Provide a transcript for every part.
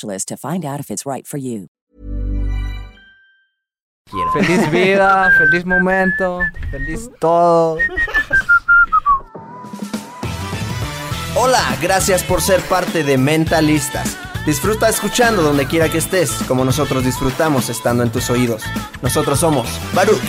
to find out if it's right for you. Feliz vida, feliz momento, feliz todo. Hola, gracias por ser parte de Mentalistas. Disfruta escuchando donde quiera que estés, como nosotros disfrutamos estando en tus oídos. Nosotros somos Baruch.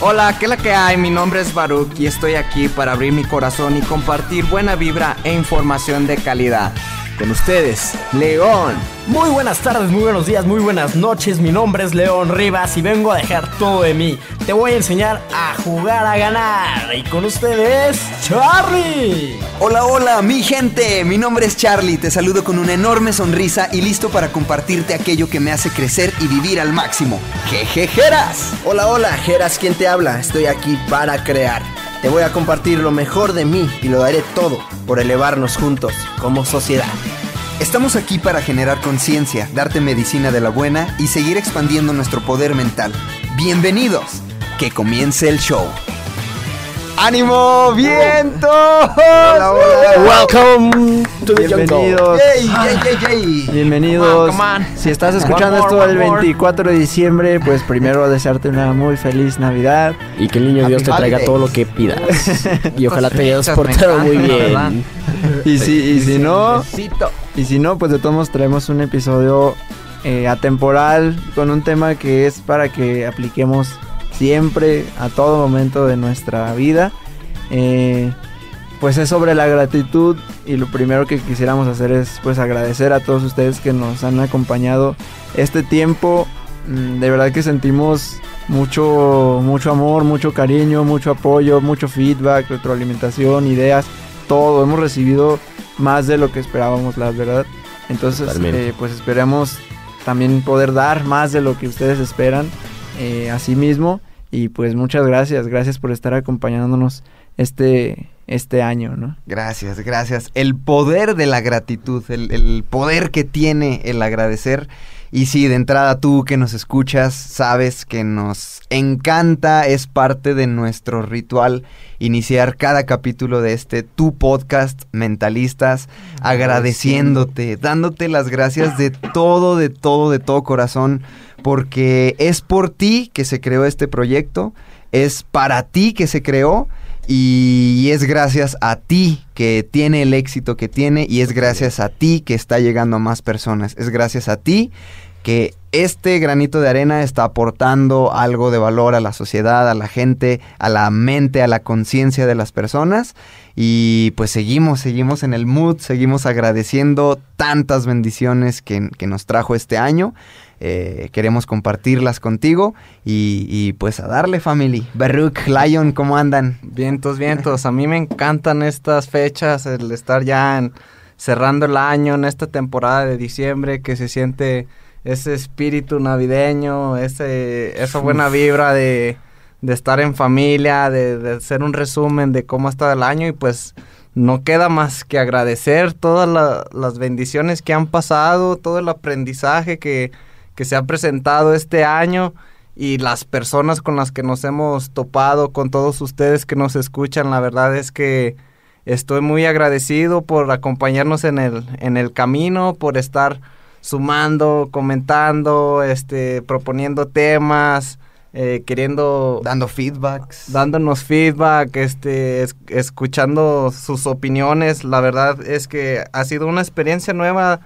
Hola, ¿qué es la que hay? Mi nombre es Baruch y estoy aquí para abrir mi corazón y compartir buena vibra e información de calidad. Con ustedes, León. Muy buenas tardes, muy buenos días, muy buenas noches. Mi nombre es León Rivas y vengo a dejar todo de mí. Te voy a enseñar a jugar a ganar. Y con ustedes, Charlie. Hola, hola, mi gente. Mi nombre es Charlie. Te saludo con una enorme sonrisa y listo para compartirte aquello que me hace crecer y vivir al máximo. Jejejeras. Hola, hola, Jeras, ¿quién te habla? Estoy aquí para crear. Te voy a compartir lo mejor de mí y lo daré todo por elevarnos juntos como sociedad. Estamos aquí para generar conciencia, darte medicina de la buena y seguir expandiendo nuestro poder mental. Bienvenidos, que comience el show. ¡Ánimo, viento! Hola, hola. Welcome to the Bienvenidos. ¡Yay, yay, yay, yay! Bienvenidos. Come on, come on. Si estás escuchando more, esto el one more. 24 de diciembre, pues primero desearte una muy feliz Navidad. Y que el niño Dios te traiga holidays. todo lo que pidas. Y ojalá te hayas portado muy bien. Y si, y si no, y si no, pues de todos modos traemos un episodio eh, atemporal con un tema que es para que apliquemos siempre, a todo momento de nuestra vida. Eh, pues es sobre la gratitud y lo primero que quisiéramos hacer es pues agradecer a todos ustedes que nos han acompañado este tiempo. Mm, De verdad que sentimos mucho, mucho amor, mucho cariño, mucho apoyo, mucho feedback, retroalimentación, ideas, todo. Hemos recibido más de lo que esperábamos, la verdad. Entonces, eh, pues esperamos también poder dar más de lo que ustedes esperan eh, a sí mismo. Y pues muchas gracias, gracias por estar acompañándonos este, este año, ¿no? Gracias, gracias. El poder de la gratitud, el, el poder que tiene el agradecer. Y sí, de entrada tú que nos escuchas, sabes que nos encanta, es parte de nuestro ritual iniciar cada capítulo de este tu podcast Mentalistas, agradeciéndote, dándote las gracias de todo, de todo, de todo corazón, porque es por ti que se creó este proyecto, es para ti que se creó y es gracias a ti que tiene el éxito que tiene y es gracias a ti que está llegando a más personas. Es gracias a ti que este granito de arena está aportando algo de valor a la sociedad, a la gente, a la mente, a la conciencia de las personas. Y pues seguimos, seguimos en el mood, seguimos agradeciendo tantas bendiciones que, nos trajo este año. Eh, queremos compartirlas contigo y, y, pues a darle family. Baruch, Lion, ¿cómo andan? Vientos, vientos. A mí me encantan estas fechas, el estar ya cerrando el año en esta temporada de diciembre, que se siente ese espíritu navideño, ese, esa buena vibra de, de estar en familia, de, de hacer un resumen de cómo ha estado el año y pues no queda más que agradecer todas la- las bendiciones que han pasado, todo el aprendizaje que, que se ha presentado este año y las personas con las que nos hemos topado, con todos ustedes que nos escuchan, la verdad es que estoy muy agradecido por acompañarnos en el, en el camino, por estar sumando, comentando, este, proponiendo temas, eh, queriendo Dando feedbacks. dándonos feedback, este, es- escuchando sus opiniones. La verdad es que ha sido una experiencia nueva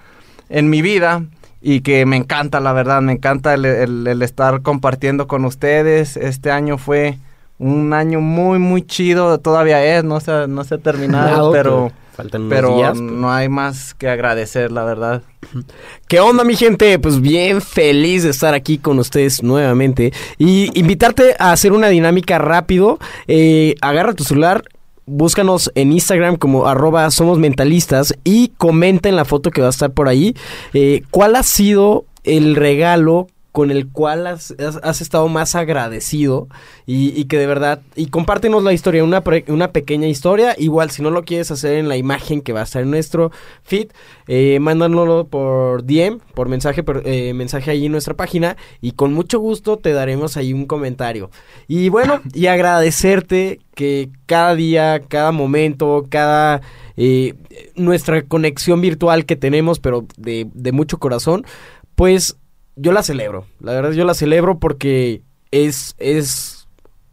en mi vida y que me encanta, la verdad, me encanta el, el- el estar compartiendo con ustedes. Este año fue un año muy, muy chido, todavía es, no se, ha- no se ha terminado, No, pero, Faltan unos pero días, pero- no hay más que agradecer, la verdad. ¿Qué onda, mi gente? Pues bien feliz de estar aquí con ustedes nuevamente. Y invitarte a hacer una dinámica rápido. Eh, agarra tu celular. Búscanos en Instagram como arroba somos mentalistas y comenta en la foto que va a estar por ahí eh, cuál ha sido el regalo con el cual has, estado más agradecido y, y que de verdad, y compártenos la historia, una, una pequeña historia, igual si no lo quieres hacer en la imagen que va a estar en nuestro feed, eh, mándanoslo por DM, por mensaje, por, eh, mensaje ahí en nuestra página y con mucho gusto te daremos ahí un comentario. Y bueno, y agradecerte que cada día, cada momento, cada eh, nuestra conexión virtual que tenemos, pero de, de mucho corazón, pues yo la celebro. La verdad yo la celebro porque es, es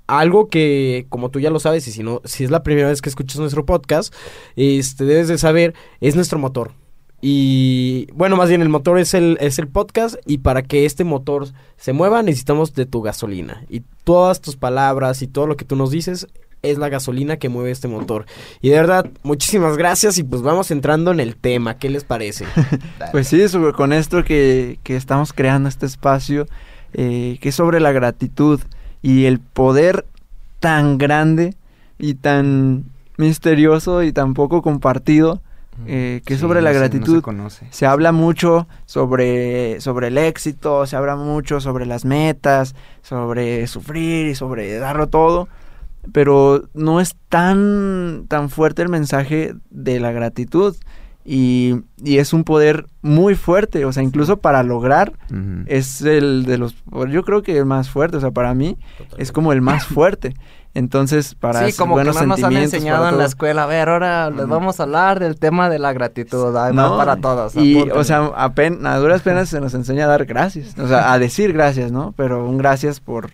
algo que, como tú ya lo sabes, y si no, si es la primera vez que escuchas nuestro podcast, este, debes de saber, es nuestro motor. Y bueno, más bien el motor es el, es el podcast y para que este motor se mueva necesitamos de tu gasolina. Y todas tus palabras y todo lo que tú nos dices es la gasolina que mueve este motor. Y de verdad, muchísimas gracias y pues vamos entrando en el tema. ¿Qué les parece? Pues sí, sobre- con esto que, que estamos creando este espacio, eh, que es sobre la gratitud y el poder tan grande y tan misterioso y tan poco compartido, eh, que es Sí, sobre la no se- no se gratitud. conoce. Se habla mucho sobre, sobre el éxito, se habla mucho sobre las metas, sobre sufrir y sobre darlo todo, pero no es tan, tan fuerte el mensaje de la gratitud y, y es un poder muy fuerte, o sea, incluso para lograr es el de los, yo creo que el más fuerte, o sea, para mí es como el más fuerte. Entonces, para sí, como que no nos han enseñado en la escuela. A ver, ahora les vamos a hablar del tema de la gratitud. va No, para todos. Y, o sea, apen- a duras penas se nos enseña a dar gracias. O sea, a decir gracias, ¿no? Pero un gracias por,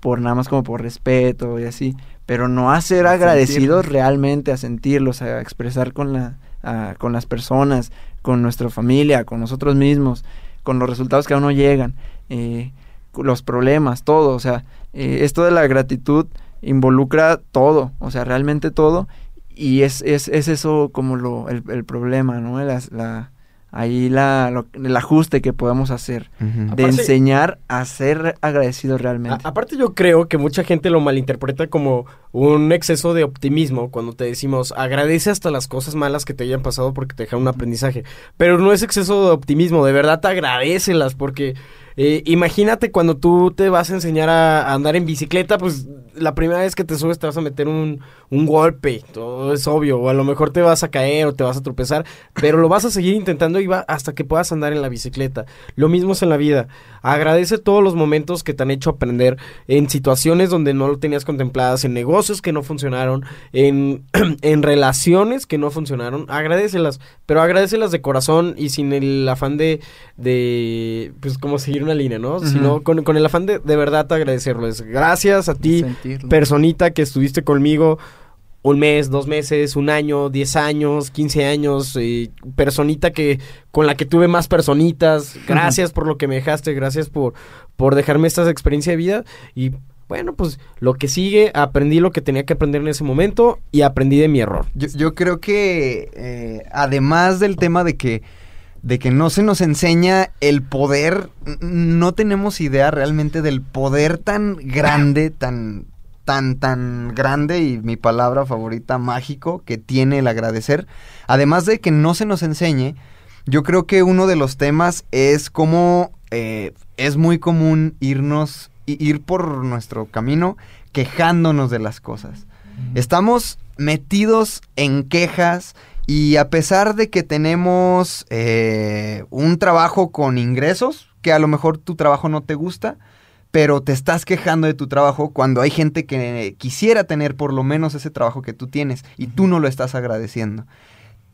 por nada más como por respeto y así. Pero no a ser A agradecidos realmente, a sentirlos, a expresar con, la, a- con las personas, con nuestra familia, con nosotros mismos, con los resultados que aún no llegan, eh, los problemas, todo. O sea, eh, esto de la gratitud involucra todo, o sea, realmente todo. Y es, es, es eso como lo, el, el problema, ¿no? La, ahí la, lo- el ajuste que podemos hacer. De Aparte- enseñar a ser agradecidos A- realmente. aparte yo creo que mucha gente lo malinterpreta como un exceso de optimismo cuando te decimos agradece hasta las cosas malas que te hayan pasado porque te dejan un aprendizaje. Pero no es exceso de optimismo, de verdad agradecelas porque eh, imagínate cuando tú te vas a enseñar a, andar en bicicleta, pues la primera vez que te subes te vas a meter un, un golpe, todo es obvio, o a lo mejor te vas a caer o te vas a tropezar, pero lo vas a seguir intentando y va hasta que puedas andar en la bicicleta. Lo mismo es en la vida. Agradece todos los momentos que te han hecho aprender en situaciones donde no lo tenías contempladas, en negocios que no funcionaron, en, en relaciones que no funcionaron. Agradecelas, pero agradecelas de corazón y sin el afán de, de pues como seguir una línea, ¿no? Sino con, con el afán de de verdad agradecerles. Gracias a ti, Sentirlo. personita que estuviste conmigo un mes, dos meses, un año, diez años, quince años, eh, personita que con la que tuve más personitas. Gracias por lo que me dejaste, gracias por, por dejarme esta experiencia de vida y bueno, pues lo que sigue, aprendí lo que tenía que aprender en ese momento y aprendí de mi error. Yo, yo creo que eh, además del tema de que de que no se nos enseña el poder, no tenemos idea realmente del poder tan grande, tan tan tan grande y mi palabra favorita mágico que tiene el agradecer. Además de que no se nos enseñe, yo creo que uno de los temas es cómo eh, es muy común irnos ir por nuestro camino quejándonos de las cosas. Estamos metidos en quejas y a pesar de que tenemos eh, un trabajo con ingresos, que a lo mejor tu trabajo no te gusta, pero te estás quejando de tu trabajo cuando hay gente que quisiera tener por lo menos ese trabajo que tú tienes y tú no lo estás agradeciendo.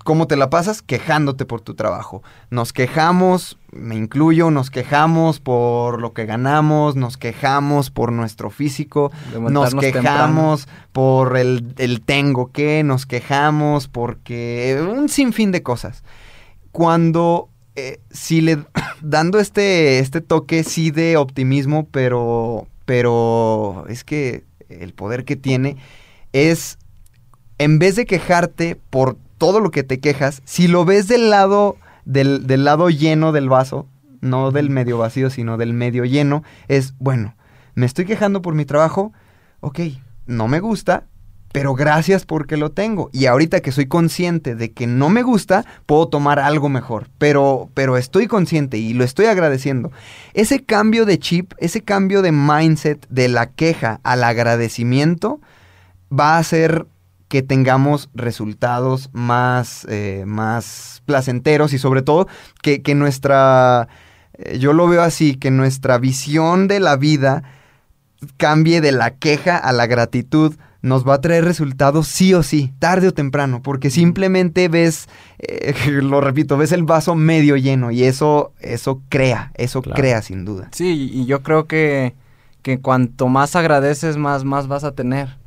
¿Cómo te la pasas? Quejándote por tu trabajo. Nos quejamos, me incluyo, nos quejamos por lo que ganamos, nos quejamos por nuestro físico, nos quejamos por el, el tengo que, nos quejamos porque un sinfín de cosas. Cuando eh, si le dando este, este toque sí de optimismo, pero, pero es que el poder que tiene es, en vez de quejarte por todo lo que te quejas, si lo ves del lado, del, del lado lleno del vaso, no del medio vacío, sino del medio lleno, es, bueno, me estoy quejando por mi trabajo, ok, no me gusta, pero gracias porque lo tengo. Y ahorita que soy consciente de que no me gusta, puedo tomar algo mejor. Pero, pero estoy consciente y lo estoy agradeciendo. Ese cambio de chip, ese cambio de mindset de la queja al agradecimiento, va a hacer que tengamos resultados más, eh, más placenteros y sobre todo que, que nuestra, eh, yo lo veo así, que nuestra visión de la vida cambie de la queja a la gratitud nos va a traer resultados sí o sí, tarde o temprano, porque simplemente ves, eh, lo repito, ves el vaso medio lleno y eso, eso crea, eso Claro. crea sin duda. Sí, y yo creo que, que cuanto más agradeces, más, más vas a tener.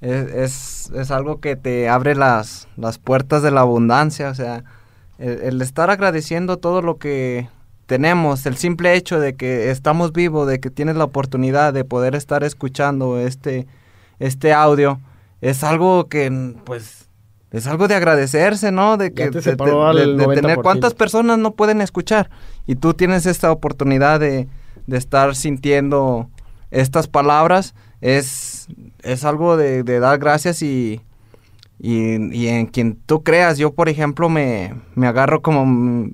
Es, es, es algo que te abre las, las puertas de la abundancia, o sea, el, el estar agradeciendo todo lo que tenemos, el simple hecho de que estamos vivos, de que tienes la oportunidad de poder estar escuchando este, este audio, es algo que, pues, es algo de agradecerse, ¿no? De que te de- de- de tener 90%. cuántas personas no pueden escuchar y tú tienes esta oportunidad de, de estar sintiendo estas palabras es, es algo de, dar gracias y, y, en quien tú creas. Yo, por ejemplo, me, me agarro como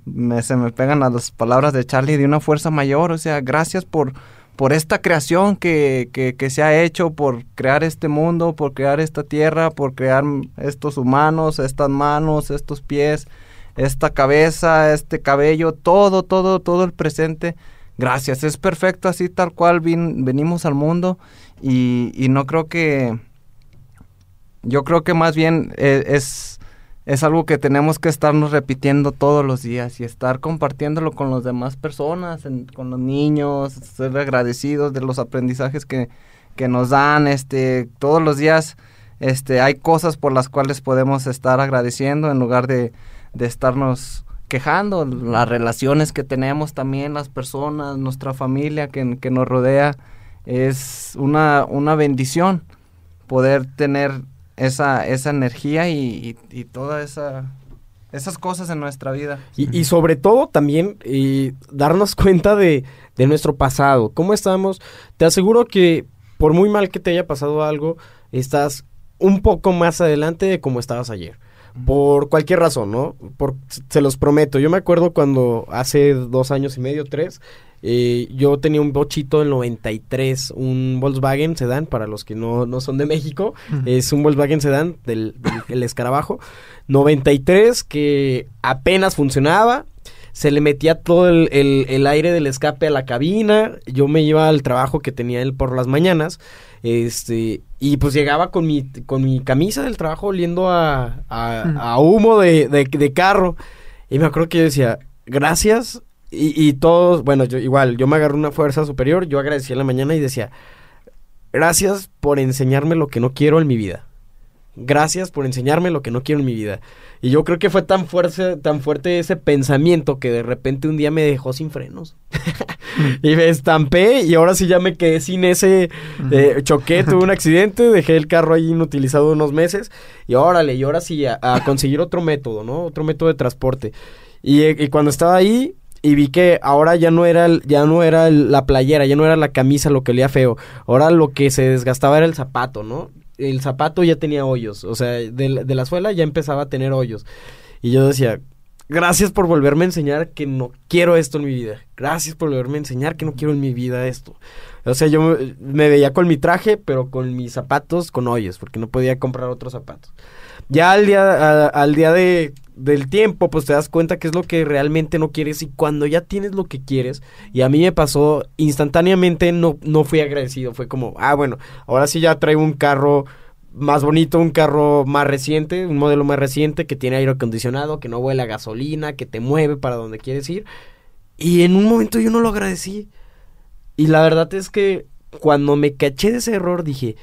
me, se me pegan las palabras de Charlie de una fuerza mayor. O sea, gracias por, por esta creación que, que, que se ha hecho, por crear este mundo, por crear esta tierra, por crear estos humanos, estas manos, estos pies, esta cabeza, este cabello, todo, todo, todo el presente. Gracias, es perfecto así tal cual vin- venimos al mundo y, y no creo que... Yo creo que más bien eh, es, es algo que tenemos que estarnos repitiendo todos los días y estar compartiéndolo con las demás personas, con los niños, ser agradecidos de los aprendizajes que, que nos dan, este, todos los días este, hay cosas por las cuales podemos estar agradeciendo en lugar de, de estarnos quejando, las relaciones que tenemos también, las personas, nuestra familia que, que nos rodea, es una, una bendición poder tener esa, esa energía y, y, y toda esa esas cosas en nuestra vida. Y, y sobre todo también darnos cuenta de, de nuestro pasado. ¿Cómo estamos? Te aseguro que por muy mal que te haya pasado algo, estás un poco más adelante de como estabas ayer. Por cualquier razón, ¿no? Por, se los prometo. Yo me acuerdo cuando hace dos años y medio, tres, eh, yo tenía un bochito del 93, un Volkswagen Sedan, para los que no, no son de México. Es un Volkswagen Sedan del, del el escarabajo. 93 que apenas funcionaba. Se le metía todo el, el- el aire del escape a la cabina. Yo me iba al trabajo que tenía él por las mañanas. Este, y pues llegaba con mi, con mi camisa del trabajo oliendo a, a- a humo de, de- de carro. Y me acuerdo que yo decía, gracias. Y, y todos, bueno, yo igual, yo me agarré una fuerza superior. Yo agradecí en la mañana y decía, gracias por enseñarme lo que no quiero en mi vida. Gracias por enseñarme lo que no quiero en mi vida. Y yo creo que fue tan fuerte, tan fuerte ese pensamiento que de repente un día me dejó sin frenos. y me estampé y ahora sí ya me quedé sin ese... eh, choqué, tuve un accidente, dejé el carro ahí inutilizado unos meses y órale, y ahora sí a, a conseguir otro método, ¿no? Otro método de transporte. Y, y cuando estaba ahí y vi que ahora ya no era ya no era la playera, ya no era la camisa lo que olía feo. Ahora lo que se desgastaba era el zapato, ¿no? El zapato ya tenía hoyos, o sea, de, de la suela ya empezaba a tener hoyos. Y yo decía, gracias por volverme a enseñar que no quiero esto en mi vida. Gracias por volverme a enseñar que no quiero en mi vida esto. O sea, yo me, veía con mi traje, pero con mis zapatos con hoyos, porque no podía comprar otros zapatos. Ya al día, al día de, del tiempo, pues te das cuenta que es lo que realmente no quieres y cuando ya tienes lo que quieres, y a mí me pasó instantáneamente, no, no fui agradecido, fue como, ah, bueno, ahora sí ya traigo un carro más bonito, un carro más reciente, un modelo más reciente que tiene aire acondicionado, que no huele a gasolina, que te mueve para donde quieres ir. Y en un momento yo no lo agradecí. Y la verdad es que cuando me caché de ese error dije,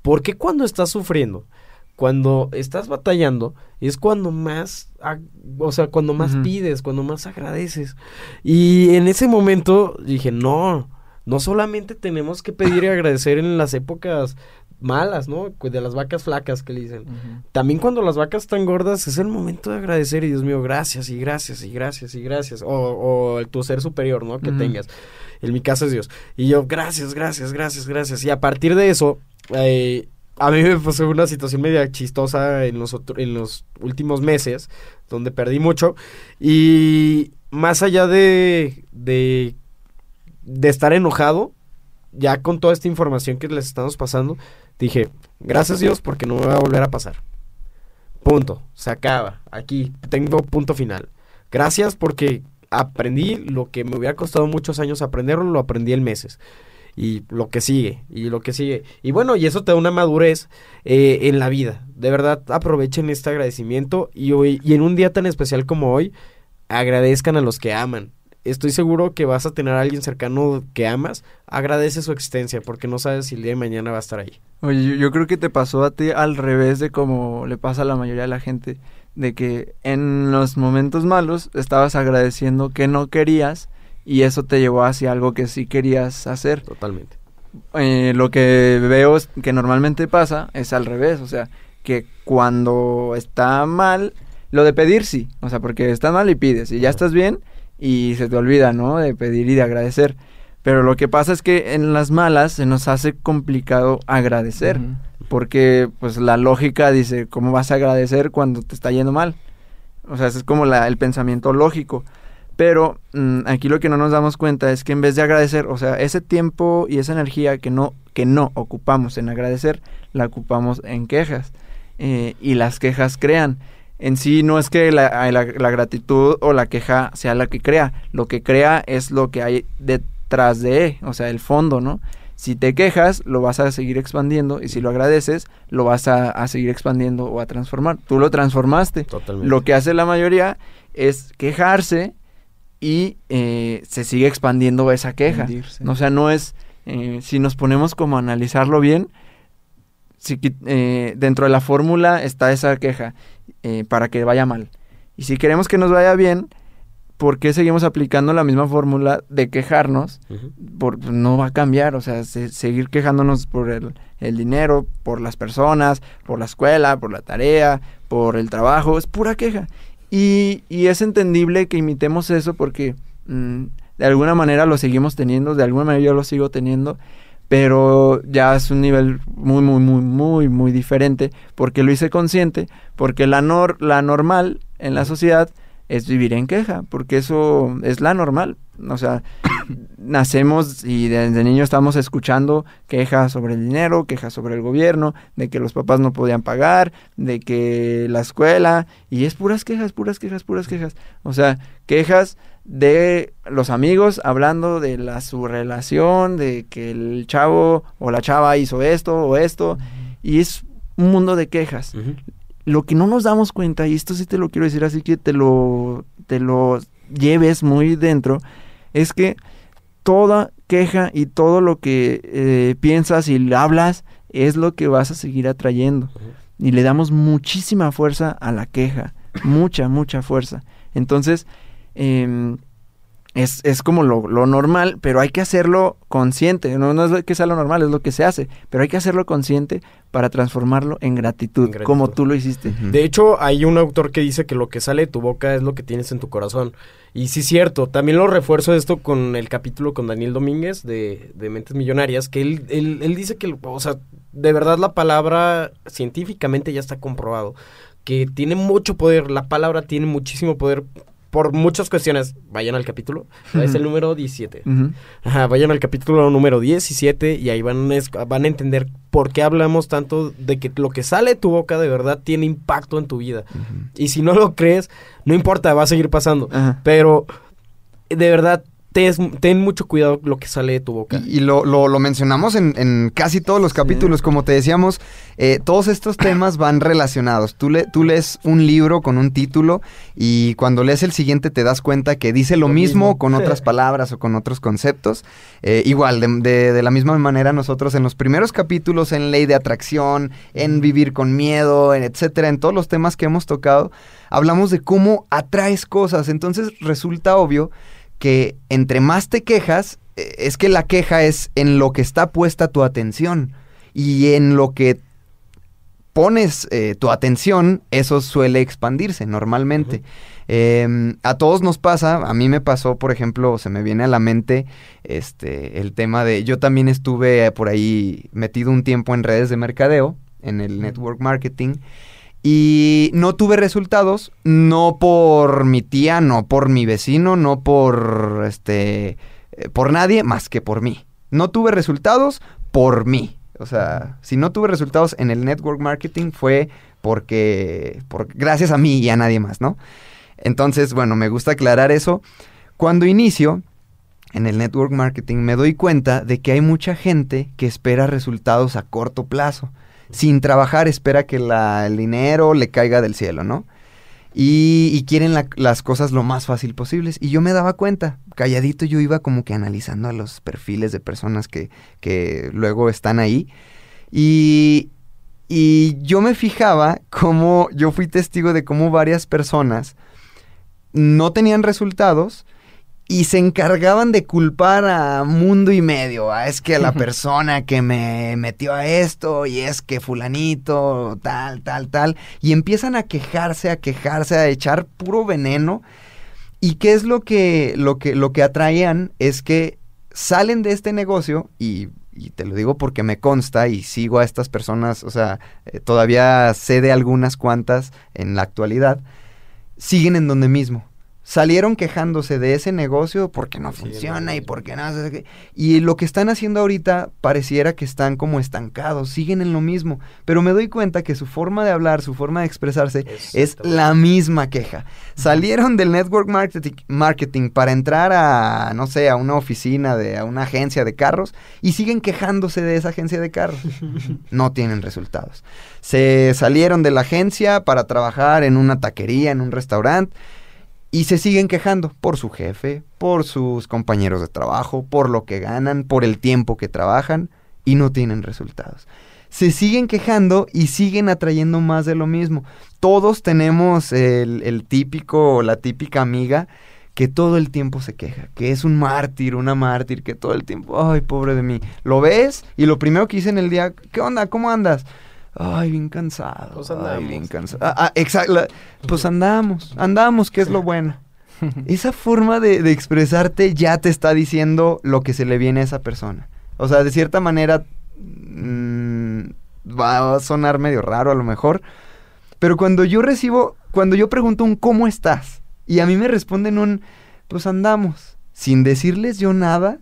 ¿por qué cuando estás sufriendo? Cuando estás batallando, es cuando más, o sea, cuando más pides, cuando más agradeces. Y en ese momento dije, no, no solamente tenemos que pedir y agradecer en las épocas malas, ¿no? De las vacas flacas que le dicen. También cuando las vacas están gordas es el momento de agradecer y Dios mío, gracias y gracias y gracias y gracias. O, o tu ser superior, ¿no? Que tengas. En mi caso es Dios. Y yo, gracias, gracias, gracias, gracias. Y a partir de eso, eh, a mí me pasó una situación media chistosa en los, otro- en los últimos meses, donde perdí mucho. Y más allá de, de, de estar enojado, ya con toda esta información que les estamos pasando, dije, gracias Dios porque no me va a volver a pasar. Punto, se acaba. Aquí tengo punto final. Gracias porque aprendí lo que me hubiera costado muchos años aprenderlo, lo aprendí en meses. Y lo que sigue, y lo que sigue. Y bueno, y eso te da una madurez eh, en la vida. De verdad, aprovechen este agradecimiento y hoy, y en un día tan especial como hoy, agradezcan a los que aman. Estoy seguro que vas a tener a alguien cercano que amas, agradece su existencia, porque no sabes si el día de mañana va a estar ahí. Oye, yo, yo creo que te pasó a ti al revés de como le pasa a la mayoría de la gente, de que en los momentos malos estabas agradeciendo que no querías y eso te llevó hacia algo que sí querías hacer. Totalmente. Eh, lo que veo es que normalmente pasa es al revés, o sea, que cuando está mal, lo de pedir sí, o sea, porque estás mal y pides y ya estás bien y se te olvida, ¿no? De pedir y de agradecer. Pero lo que pasa es que en las malas se nos hace complicado agradecer, porque pues la lógica dice, ¿cómo vas a agradecer cuando te está yendo mal? O sea, ese es como la- el pensamiento lógico. Pero mm, aquí lo que no nos damos cuenta es que en vez de agradecer, o sea, ese tiempo y esa energía que no, que no ocupamos en agradecer, la ocupamos en quejas. Eh, y las quejas crean. En sí no es que la, la- la gratitud o la queja sea la que crea. Lo que crea es lo que hay detrás de, o sea, el fondo, ¿no? Si te quejas, lo vas a seguir expandiendo y si lo agradeces, lo vas a, a seguir expandiendo o a transformar. Tú lo transformaste. Totalmente. Lo que hace la mayoría es quejarse y eh, se sigue expandiendo esa queja. O sea, no es, eh, si nos ponemos como a analizarlo bien, si, eh, dentro de la fórmula está esa queja eh, para que vaya mal. Y si queremos que nos vaya bien, ¿por qué seguimos aplicando la misma fórmula de quejarnos? Por, no va a cambiar, o sea, se- seguir quejándonos por el, el dinero, por las personas, por la escuela, por la tarea, por el trabajo, es pura queja. Y, y es entendible que imitemos eso porque mm, de alguna manera lo seguimos teniendo, de alguna manera yo lo sigo teniendo, pero ya es un nivel muy, muy, muy, muy, muy diferente porque lo hice consciente, porque la, nor la normal en la sociedad es vivir en queja, porque eso es la normal. O sea, nacemos y desde niño estamos escuchando quejas sobre el dinero, quejas sobre el gobierno, de que los papás no podían pagar, de que la escuela, y es puras quejas, puras quejas, puras quejas. O sea, quejas de los amigos hablando de la su relación, de que el chavo o la chava hizo esto o esto, y es un mundo de quejas lo que no nos damos cuenta, y esto sí te lo quiero decir así que te lo, te lo lleves muy dentro, es que toda queja y todo lo que eh, piensas y hablas es lo que vas a seguir atrayendo. Y le damos muchísima fuerza a la queja, mucha, mucha fuerza. Entonces, em, es, es como lo, lo normal, pero hay que hacerlo consciente. No, no es lo que sea lo normal, es lo que se hace. Pero hay que hacerlo consciente para transformarlo en gratitud, En gratitud. como tú lo hiciste. De hecho, hay un autor que dice que lo que sale de tu boca es lo que tienes en tu corazón. Y sí es cierto, también lo refuerzo esto con el capítulo con Daniel Domínguez de, de Mentes Millonarias, que él, él, él dice que, o sea, de verdad la palabra científicamente ya está comprobado, que tiene mucho poder, la palabra tiene muchísimo poder por muchas cuestiones. Vayan al capítulo, es el número 17. Ujú. Ajá, vayan al capítulo número 17 y ahí van, van a entender por qué hablamos tanto de que lo que sale de tu boca de verdad tiene impacto en tu vida. Y si no lo crees, no importa, va a seguir pasando. Pero de verdad, ten, ten mucho cuidado lo que sale de tu boca. Y, y lo, lo- lo mencionamos en, en casi todos los capítulos, como te decíamos, eh, todos estos temas van relacionados. Tú, le- tú lees un libro con un título y cuando lees el siguiente te das cuenta que dice lo, Lo mismo, mismo. con otras palabras o con otros conceptos. Eh, igual, de, de- de la misma manera nosotros en los primeros capítulos, en ley de atracción, en vivir con miedo, en etcétera, en todos los temas que hemos tocado, hablamos de cómo atraes cosas. Entonces resulta obvio que entre más te quejas, eh, es que la queja es en lo que está puesta tu atención. Y en lo que pones eh, tu atención, eso suele expandirse normalmente. Eh, a todos nos pasa, a mí me pasó, por ejemplo, se me viene a la mente este el tema de, yo también estuve por ahí metido un tiempo en redes de mercadeo, en el network marketing, y no tuve resultados, no por mi tía, no por mi vecino, no por este eh, por nadie más que por mí. No tuve resultados por mí. O sea, si no tuve resultados en el network marketing fue porque por, gracias a mí y a nadie más, ¿no? Entonces, bueno, me gusta aclarar eso. Cuando inicio en el network marketing me doy cuenta de que hay mucha gente que espera resultados a corto plazo sin trabajar espera que el dinero le caiga del cielo, ¿no? Y, y quieren la- las cosas lo más fácil posibles. Y yo me daba cuenta, calladito yo iba como que analizando a los perfiles de personas que, que luego están ahí. Y, y yo me fijaba cómo, yo fui testigo de cómo varias personas no tenían resultados y se encargaban de culpar a mundo y medio. Ah, es que la persona que me metió a esto y es que fulanito, tal, tal, tal. Y empiezan a quejarse, a quejarse, a echar puro veneno. ¿Y qué es lo que, lo que, lo que atraían? Es que salen de este negocio y... Y te lo digo porque me consta y sigo a estas personas, o sea, eh, todavía sé de algunas cuantas en la actualidad, siguen en donde mismo. Salieron quejándose de ese negocio porque no funciona y porque no. Y lo que están haciendo ahorita pareciera que están como estancados, siguen en lo mismo. Pero me doy cuenta que su forma de hablar, su forma de expresarse es la misma queja. Salieron del network marketing, marketing para entrar a, no sé, a una oficina, de, a una agencia de carros y siguen quejándose de esa agencia de carros. no tienen resultados. Se salieron de la agencia para trabajar en una taquería, en un restaurante y se siguen quejando por su jefe, por sus compañeros de trabajo, por lo que ganan, por el tiempo que trabajan y no tienen resultados. Se siguen quejando y siguen atrayendo más de lo mismo. Todos tenemos el, el típico o la típica amiga que todo el tiempo se queja, que es un mártir, una mártir, que todo el tiempo, ay, pobre de mí. Lo ves y lo primero que dice en el día, ¿qué onda? ¿Cómo andas? Ay, bien cansado. Pues ay, andamos. bien cansado. Ah, ah, exacto. Pues andamos, andamos, que es lo bueno. Esa forma de, de expresarte ya te está diciendo lo que se le viene a esa persona. O sea, de cierta manera mm, va a sonar medio raro a lo mejor. Pero cuando yo recibo, cuando yo pregunto un ¿cómo estás? Y a mí me responden un pues andamos. Sin decirles yo nada,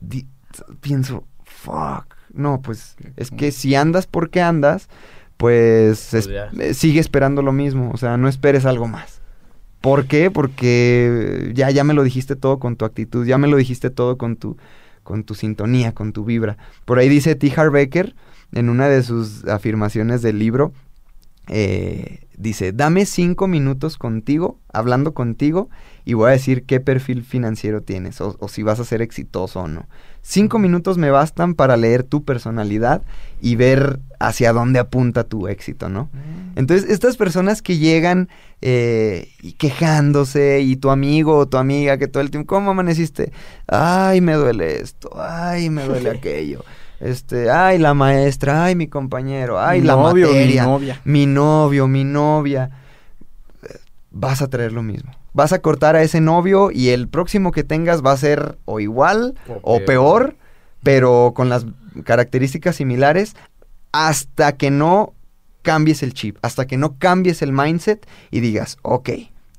di- pienso, fuck. No, pues es que si andas porque andas, pues Pues es- ya. eh, sigue esperando lo mismo. O sea, no esperes algo más. ¿Por qué? Porque ya, ya me lo dijiste todo con tu actitud, ya me lo dijiste todo con tu, con tu sintonía, con tu vibra. Por ahí dice T. Harv Eker, en una de sus afirmaciones del libro, eh, dice, dame cinco minutos contigo, hablando contigo, y voy a decir qué perfil financiero tienes, o, o si vas a ser exitoso o no. Cinco minutos me bastan para leer tu personalidad y ver hacia dónde apunta tu éxito, ¿no? Entonces, estas personas que llegan eh, y quejándose y tu amigo o tu amiga que todo el tiempo, ¿cómo amaneciste? Ay, me duele esto, ay, me duele aquello. Este, ay, la maestra, ay, mi compañero, ay, Mi la novio, mi materia, novia. mi novio, mi novia. Vas a traer lo mismo. Vas a cortar a ese novio y el próximo que tengas va a ser o igual O o peor, pero con las características similares, hasta que no cambies el chip, hasta que no cambies el mindset y digas, ok,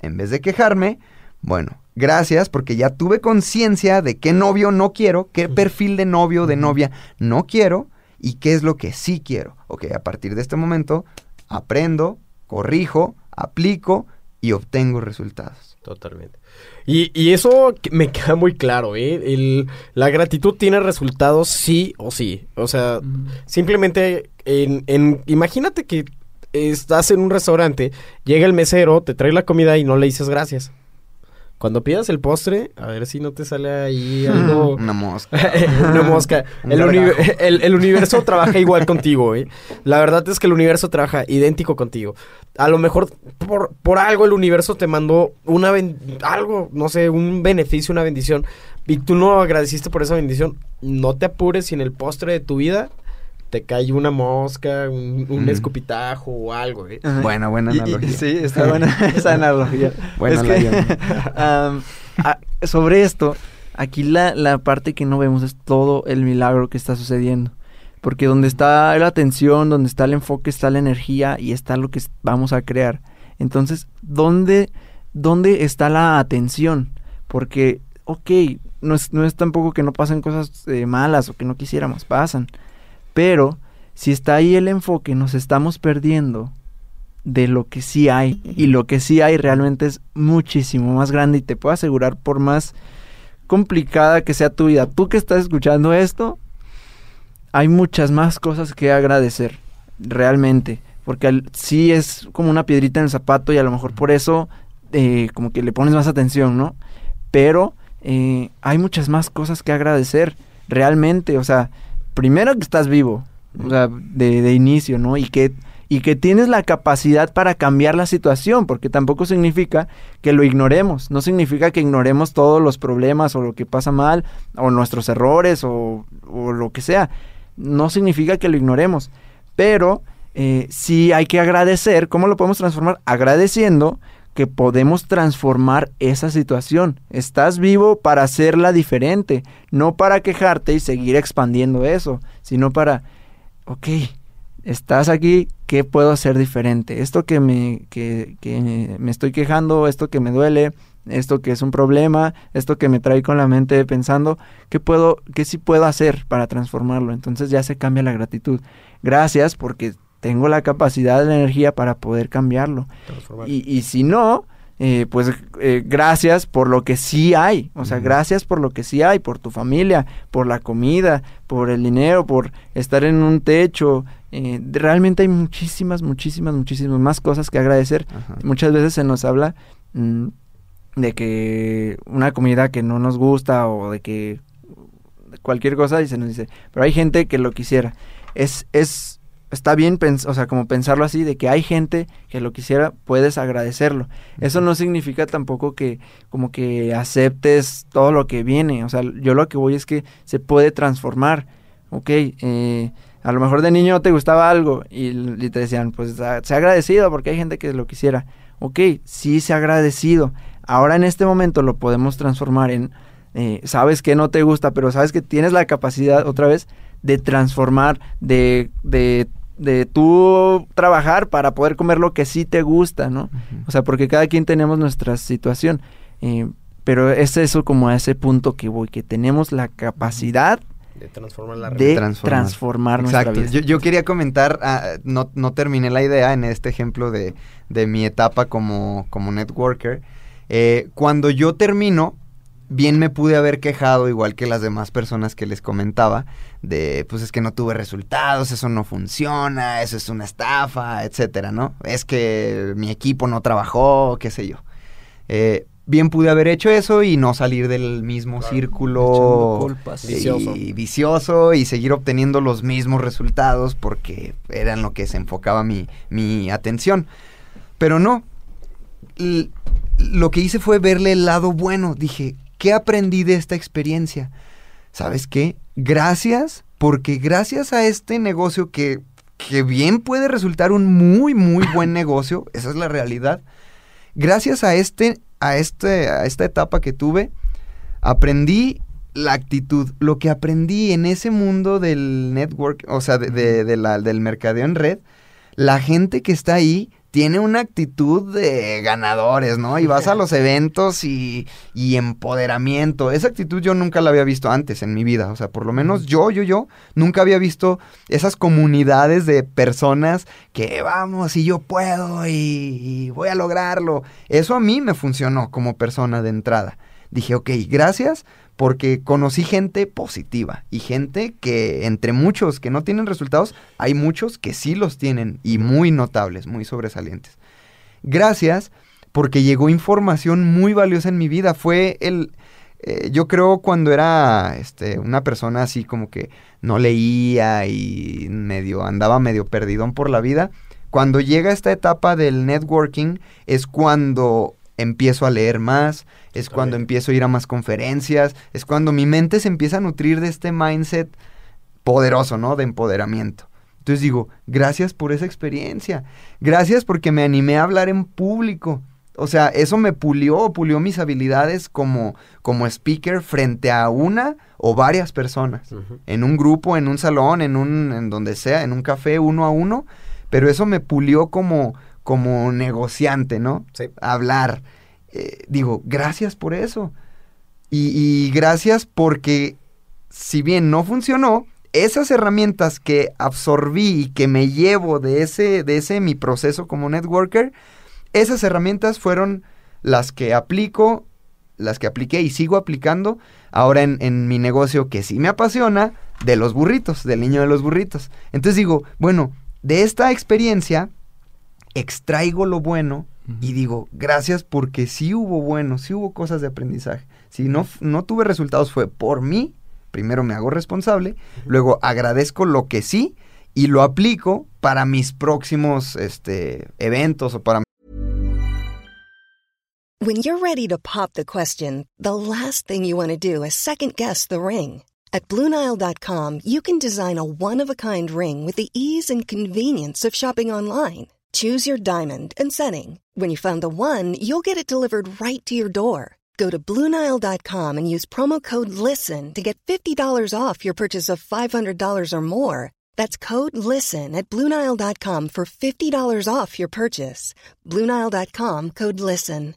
en vez de quejarme, bueno, gracias porque ya tuve conciencia de qué novio no quiero, qué perfil de novio o de novia no quiero y qué es lo que sí quiero. Ok, a partir de este momento aprendo, corrijo, aplico y obtengo resultados. Totalmente. Y, y eso me queda muy claro, ¿eh? El- la gratitud tiene resultados sí o sí. O sea, simplemente, en, en- imagínate que estás en un restaurante, llega el mesero, te trae la comida y no le dices gracias. Cuando pidas el postre, a ver si no te sale ahí algo... Una mosca. Una mosca. El, uni- gargajo. el- el universo trabaja igual contigo, ¿eh? La verdad es que el universo trabaja idéntico contigo. A lo mejor por, por algo el universo te mandó una algo, no sé, un beneficio, una bendición. Y tú no agradeciste por esa bendición. No te apures si en el postre de tu vida te cae una mosca, un, un Ujú. escupitajo o algo, ¿eh? Ajá. Buena, buena Y- y- analogía. sí, está buena esa analogía. Buena Es que, a- sobre esto, aquí la, la parte que no vemos es todo el milagro que está sucediendo. Porque donde está la atención, donde está el enfoque, está la energía y está lo que vamos a crear. Entonces, ¿dónde, dónde está la atención? Porque, ok, no es, no es tampoco que no pasen cosas eh, malas o que no quisiéramos, pasan. Pero si está ahí el enfoque, nos estamos perdiendo de lo que sí hay. Y lo que sí hay realmente es muchísimo más grande y te puedo asegurar por más complicada que sea tu vida. Tú que estás escuchando esto, hay muchas más cosas que agradecer, realmente. Porque sí es como una piedrita en el zapato y a lo mejor por eso eh, como que le pones más atención, ¿no? Pero eh, hay muchas más cosas que agradecer, realmente. O sea, primero que estás vivo, o sea, de, inicio, ¿no? Y que, y que tienes la capacidad para cambiar la situación, porque tampoco significa que lo ignoremos, no significa que ignoremos todos los problemas o lo que pasa mal, o nuestros errores, o, o lo que sea. No significa que lo ignoremos, pero eh, sí hay que agradecer. ¿Cómo lo podemos transformar? Agradeciendo que podemos transformar esa situación. Estás vivo para hacerla diferente, no para quejarte y seguir expandiendo eso, sino para, ok, estás aquí, ¿qué puedo hacer diferente? Esto que me, que, que me estoy quejando, esto que me duele, esto que es un problema, esto que me trae con la mente pensando, ¿qué puedo, qué sí puedo hacer para transformarlo? Entonces ya se cambia la gratitud. Gracias porque tengo la capacidad, la energía para poder cambiarlo. Y, y si no, eh, pues eh, gracias por lo que sí hay. O sea, gracias por lo que sí hay, por tu familia, por la comida, por el dinero, por estar en un techo. Eh, realmente hay muchísimas, muchísimas, muchísimas más cosas que agradecer. Ajá. Muchas veces se nos habla mm, de que una comida que no nos gusta o de que cualquier cosa y se nos dice, pero hay gente que lo quisiera. Es, es, está bien, pens- o sea, como pensarlo así, de que hay gente que lo quisiera, puedes agradecerlo. Eso no significa tampoco que como que aceptes todo lo que viene, o sea, yo lo que voy es que se puede transformar, ok, eh, a lo mejor de niño no te gustaba algo y, y te decían, pues ah, sea agradecido porque hay gente que lo quisiera, ok, sí sea agradecido, ahora en este momento lo podemos transformar en, eh, sabes que no te gusta, pero sabes que tienes la capacidad otra vez de transformar, de, de, de tú trabajar para poder comer lo que sí te gusta, ¿no? O sea, porque cada quien tenemos nuestra situación. eh, pero es eso como a ese punto que voy, que tenemos la capacidad De transformar la de Transformar. transformar, nuestra Exacto. vida. Yo, yo quería comentar, ah, no, no terminé la idea en este ejemplo de, de mi etapa como, como networker. Eh, cuando yo termino, bien me pude haber quejado, igual que las demás personas que les comentaba, de pues es que no tuve resultados, eso no funciona, eso es una estafa, etcétera, ¿no? Es que mi equipo no trabajó, qué sé yo. Eh, bien pude haber hecho eso y no salir del mismo Claro. círculo culpas. Vicioso. y vicioso y seguir obteniendo los mismos resultados porque eran lo que se enfocaba mi, mi atención. Pero no, L- lo que hice fue verle el lado bueno. Dije, ¿qué aprendí de esta experiencia? ¿Sabes qué? Gracias, porque gracias a este negocio que, que bien puede resultar un muy, muy buen negocio, esa es la realidad. Gracias a este, a este, a esta etapa que tuve, aprendí la actitud, lo que aprendí en ese mundo del network, o sea, de, de- de la- del mercadeo en red, la gente que está ahí tiene una actitud de ganadores, ¿no? Y vas a los eventos y, y, empoderamiento. Esa actitud yo nunca la había visto antes en mi vida. O sea, por lo menos yo, yo, yo, nunca había visto esas comunidades de personas que vamos y yo puedo y, y voy a lograrlo. Eso a mí me funcionó como persona de entrada. Dije, ok, gracias porque conocí gente positiva y gente que entre muchos que no tienen resultados, hay muchos que sí los tienen y muy notables, muy sobresalientes. Gracias porque llegó información muy valiosa en mi vida. Fue el, eh, yo creo cuando era este, una persona así como que no leía y medio andaba medio perdidón por la vida. Cuando llega esta etapa del networking es cuando empiezo a leer más, es cuando empiezo a ir a más conferencias, es cuando mi mente se empieza a nutrir de este mindset poderoso, ¿no? De empoderamiento. Entonces digo, gracias por esa experiencia, gracias porque me animé a hablar en público. O sea, eso me pulió, pulió mis habilidades como, como speaker frente a una o varias personas. En un grupo, en un salón, en un, en donde sea, en un café uno a uno. Pero eso me pulió como, como negociante, ¿no? Sí. Hablar. Eh, digo, gracias por eso. Y, y, gracias porque, si bien no funcionó, esas herramientas que absorbí y que me llevo de ese, de ese mi proceso como networker, esas herramientas fueron las que aplico, las que apliqué y sigo aplicando ahora en, en mi negocio que sí me apasiona, de los burritos, del niño de los burritos. Entonces digo, bueno, de esta experiencia extraigo lo bueno y digo, gracias porque sí hubo bueno, sí hubo cosas de aprendizaje. Si no, no tuve resultados fue por mí, primero me hago responsable, luego agradezco lo que sí y lo aplico para mis próximos este, eventos o para... When you're ready to pop the question, the last thing you want to do is second guess the ring. At BlueNile.com you can design a one-of-a-kind ring with the ease and convenience of shopping online. Choose your diamond and setting. When you find the one, you'll get it delivered right to your door. Go to Bluenile.com and use promo code LISTEN to get $50 off your purchase of $500 or more. That's code LISTEN at Bluenile.com for $50 off your purchase. Bluenile.com code LISTEN.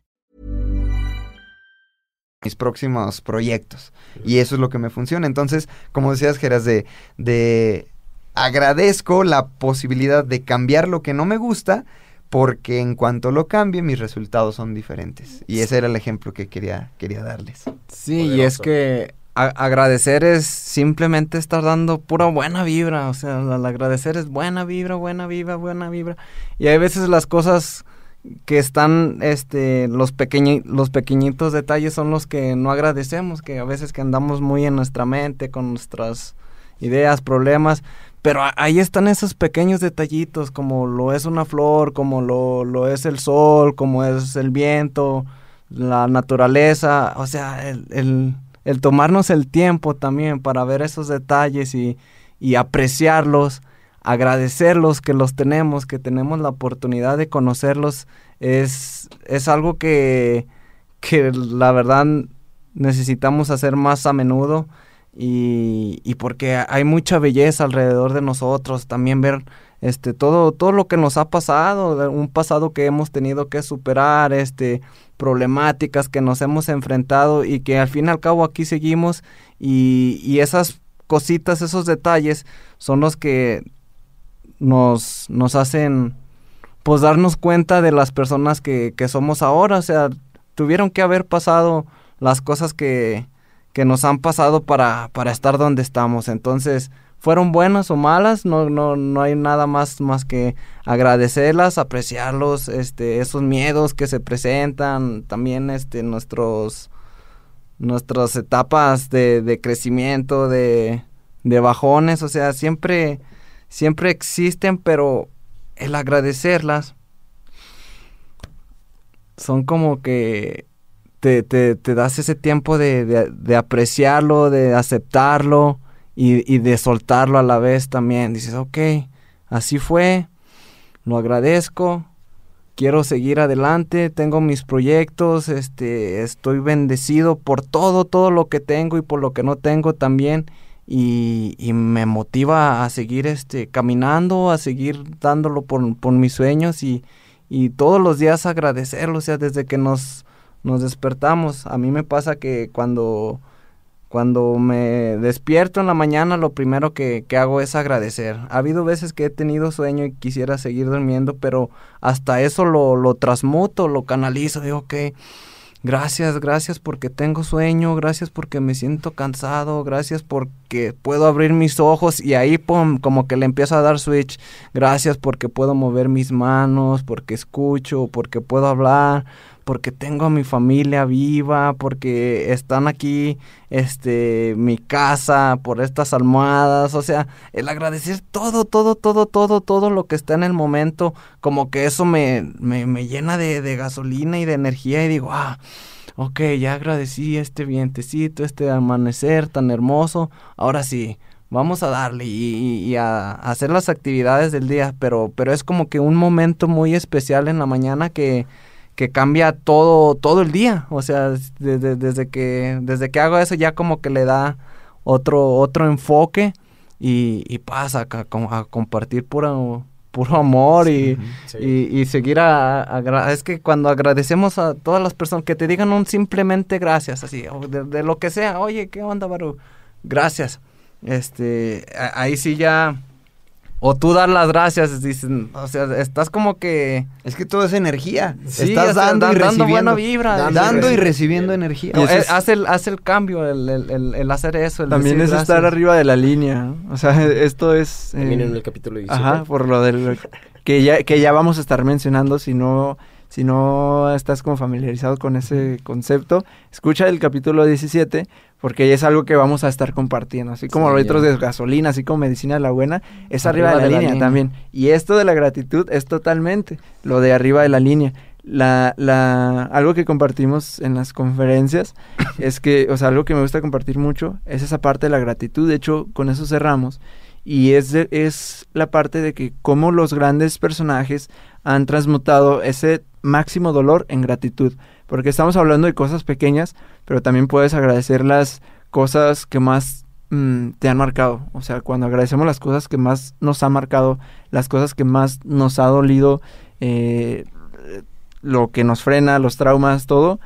Mis próximos proyectos. Y eso es lo que me funciona. Entonces, como decías, Geras, de, de agradezco la posibilidad de cambiar lo que no me gusta porque en cuanto lo cambie mis resultados son diferentes. Y ese era el ejemplo que quería, quería darles. Sí, Poderoso. y es que agradecer es simplemente estar dando pura buena vibra, o sea, al agradecer es buena vibra, buena vibra, buena vibra. Y hay veces las cosas que están, este, los, pequeñi los pequeñitos detalles son los que no agradecemos, que a veces que andamos muy en nuestra mente con nuestras ideas, problemas, pero ahí están esos pequeños detallitos, como lo es una flor, como lo, lo es el sol, como es el viento, la naturaleza, o sea, el, el, tomarnos el tiempo también para ver esos detalles y, y apreciarlos, agradecerlos que los tenemos, que tenemos la oportunidad de conocerlos, es, es algo que, que la verdad necesitamos hacer más a menudo y, y, porque hay mucha belleza alrededor de nosotros, también ver este todo todo lo que nos ha pasado, un pasado que hemos tenido que superar, este problemáticas que nos hemos enfrentado y que al fin y al cabo aquí seguimos y, y esas cositas, esos detalles son los que nos, nos hacen pues darnos cuenta de las personas que, que somos ahora, o sea, tuvieron que haber pasado las cosas que, que nos han pasado para, para estar donde estamos. Entonces, fueron buenas o malas, no, no, no hay nada más, más que agradecerlas, apreciarlos, este, esos miedos que se presentan, también este, nuestros, nuestras etapas de, de crecimiento, de, de bajones, o sea, siempre, siempre existen, pero el agradecerlas son como que te, te, te das ese tiempo de, de, de apreciarlo, de aceptarlo y, y, de soltarlo a la vez también. Dices, ok, así fue, lo agradezco, quiero seguir adelante, tengo mis proyectos, este, estoy bendecido por todo, todo lo que tengo y por lo que no tengo también. Y, y me motiva a seguir este, caminando, a seguir dándolo por, por mis sueños y, y todos los días agradecerlo, o sea, desde que nos, nos despertamos. A mí me pasa que cuando, cuando me despierto en la mañana, lo primero que, que hago es agradecer. Ha habido veces que he tenido sueño y quisiera seguir durmiendo, pero hasta eso lo, lo transmuto, lo canalizo, digo que... Gracias, gracias porque tengo sueño, gracias porque me siento cansado, gracias porque puedo abrir mis ojos y ahí pum, como que le empiezo a dar switch. Gracias porque puedo mover mis manos, porque escucho, porque puedo hablar, porque tengo a mi familia viva, porque están aquí, este, mi casa, por estas almohadas, o sea, el agradecer todo, todo, todo, todo, todo lo que está en el momento, como que eso me, me, me llena de, de gasolina y de energía y digo, ah, ok, ya agradecí este vientecito, este amanecer tan hermoso, ahora sí, vamos a darle y, y a, hacer las actividades del día, pero, pero es como que un momento muy especial en la mañana que que cambia todo todo el día. O sea desde, desde que desde que hago eso ya como que le da otro otro enfoque y, y pasa a, a compartir puro puro amor y, Sí. y, y seguir a, es que cuando agradecemos a todas las personas que te digan un simplemente gracias así o de, de lo que sea oye qué onda Baru gracias este ahí sí ya o tú dar las gracias dicen o sea estás como que Es que todo es energía. Sí, Estás o sea, dando, dan- y dando buena recibiendo. vibra. Dando, Dando y recibiendo energía. Eh, es- hace, el, hace el cambio, el, el, el, el hacer eso. El También es estar arriba de la línea. ¿no? O sea, esto es... También eh, en el capítulo 17. Ajá, por lo del que ya que ya vamos a estar mencionando si no si no estás como familiarizado con ese concepto, escucha el capítulo 17 porque es algo que vamos a estar compartiendo, así como Sí, los litros ya. de gasolina, así como medicina de la buena, es arriba, Arriba de, la, de la línea, línea. también. Y esto de la gratitud es totalmente lo de arriba de la línea. La, la, algo que compartimos en las conferencias es que, o sea, algo que me gusta compartir mucho es esa parte de la gratitud. De hecho, con eso cerramos. Y es, de- es la parte de que cómo los grandes personajes han transmutado ese máximo dolor en gratitud. Porque estamos hablando de cosas pequeñas, pero también puedes agradecer las cosas que más mm, te han marcado. O sea, cuando agradecemos las cosas que más nos han marcado, las cosas que más nos ha dolido, eh, lo que nos frena, los traumas, todo,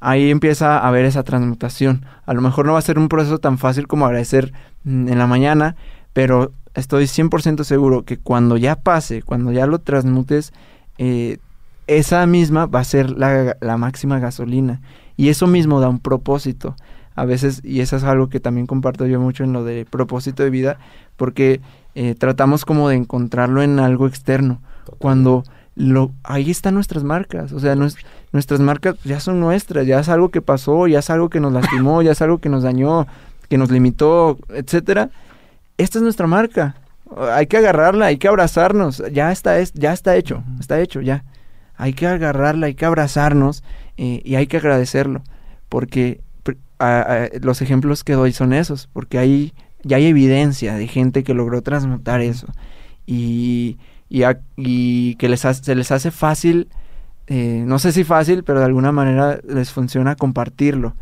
ahí empieza a haber esa transmutación. A lo mejor no va a ser un proceso tan fácil como agradecer mm, en la mañana, pero estoy 100% seguro que cuando ya pase, cuando ya lo transmutes, eh, esa misma va a ser la, la máxima gasolina. Y eso mismo da un propósito. A veces, y eso es algo que también comparto yo mucho en lo de propósito de vida, porque eh, tratamos como de encontrarlo en algo externo. Cuando lo, ahí están nuestras marcas, o sea, nues- nuestras marcas ya son nuestras, ya es algo que pasó, ya es algo que nos lastimó, ya es algo que nos dañó, que nos limitó, etcétera. Esta es nuestra marca. Hay que agarrarla, hay que abrazarnos. Ya está, es, ya está hecho, está hecho, ya. Hay que agarrarla, hay que abrazarnos eh, y hay que agradecerlo. Porque a- a- los ejemplos que doy son esos, porque hay, ya hay evidencia de gente que logró transmutar eso. Y, y, a- y que les hace- se les hace fácil, eh, no sé si fácil, pero de alguna manera les funciona compartirlo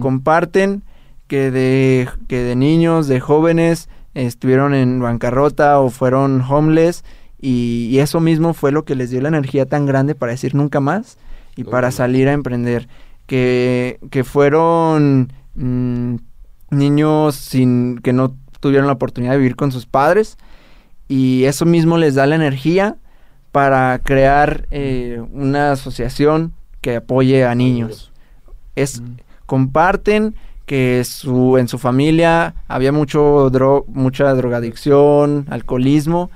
comparten que de, que de niños, de jóvenes, estuvieron en bancarrota o fueron homeless y, y eso mismo fue lo que les dio la energía tan grande para decir nunca más y para salir a emprender. Que, que fueron mm, niños sin que no tuvieron la oportunidad de vivir con sus padres y eso mismo les da la energía para crear eh, una asociación que apoye a niños. Es, comparten que su, en su familia había mucho dro- mucha drogadicción, alcoholismo,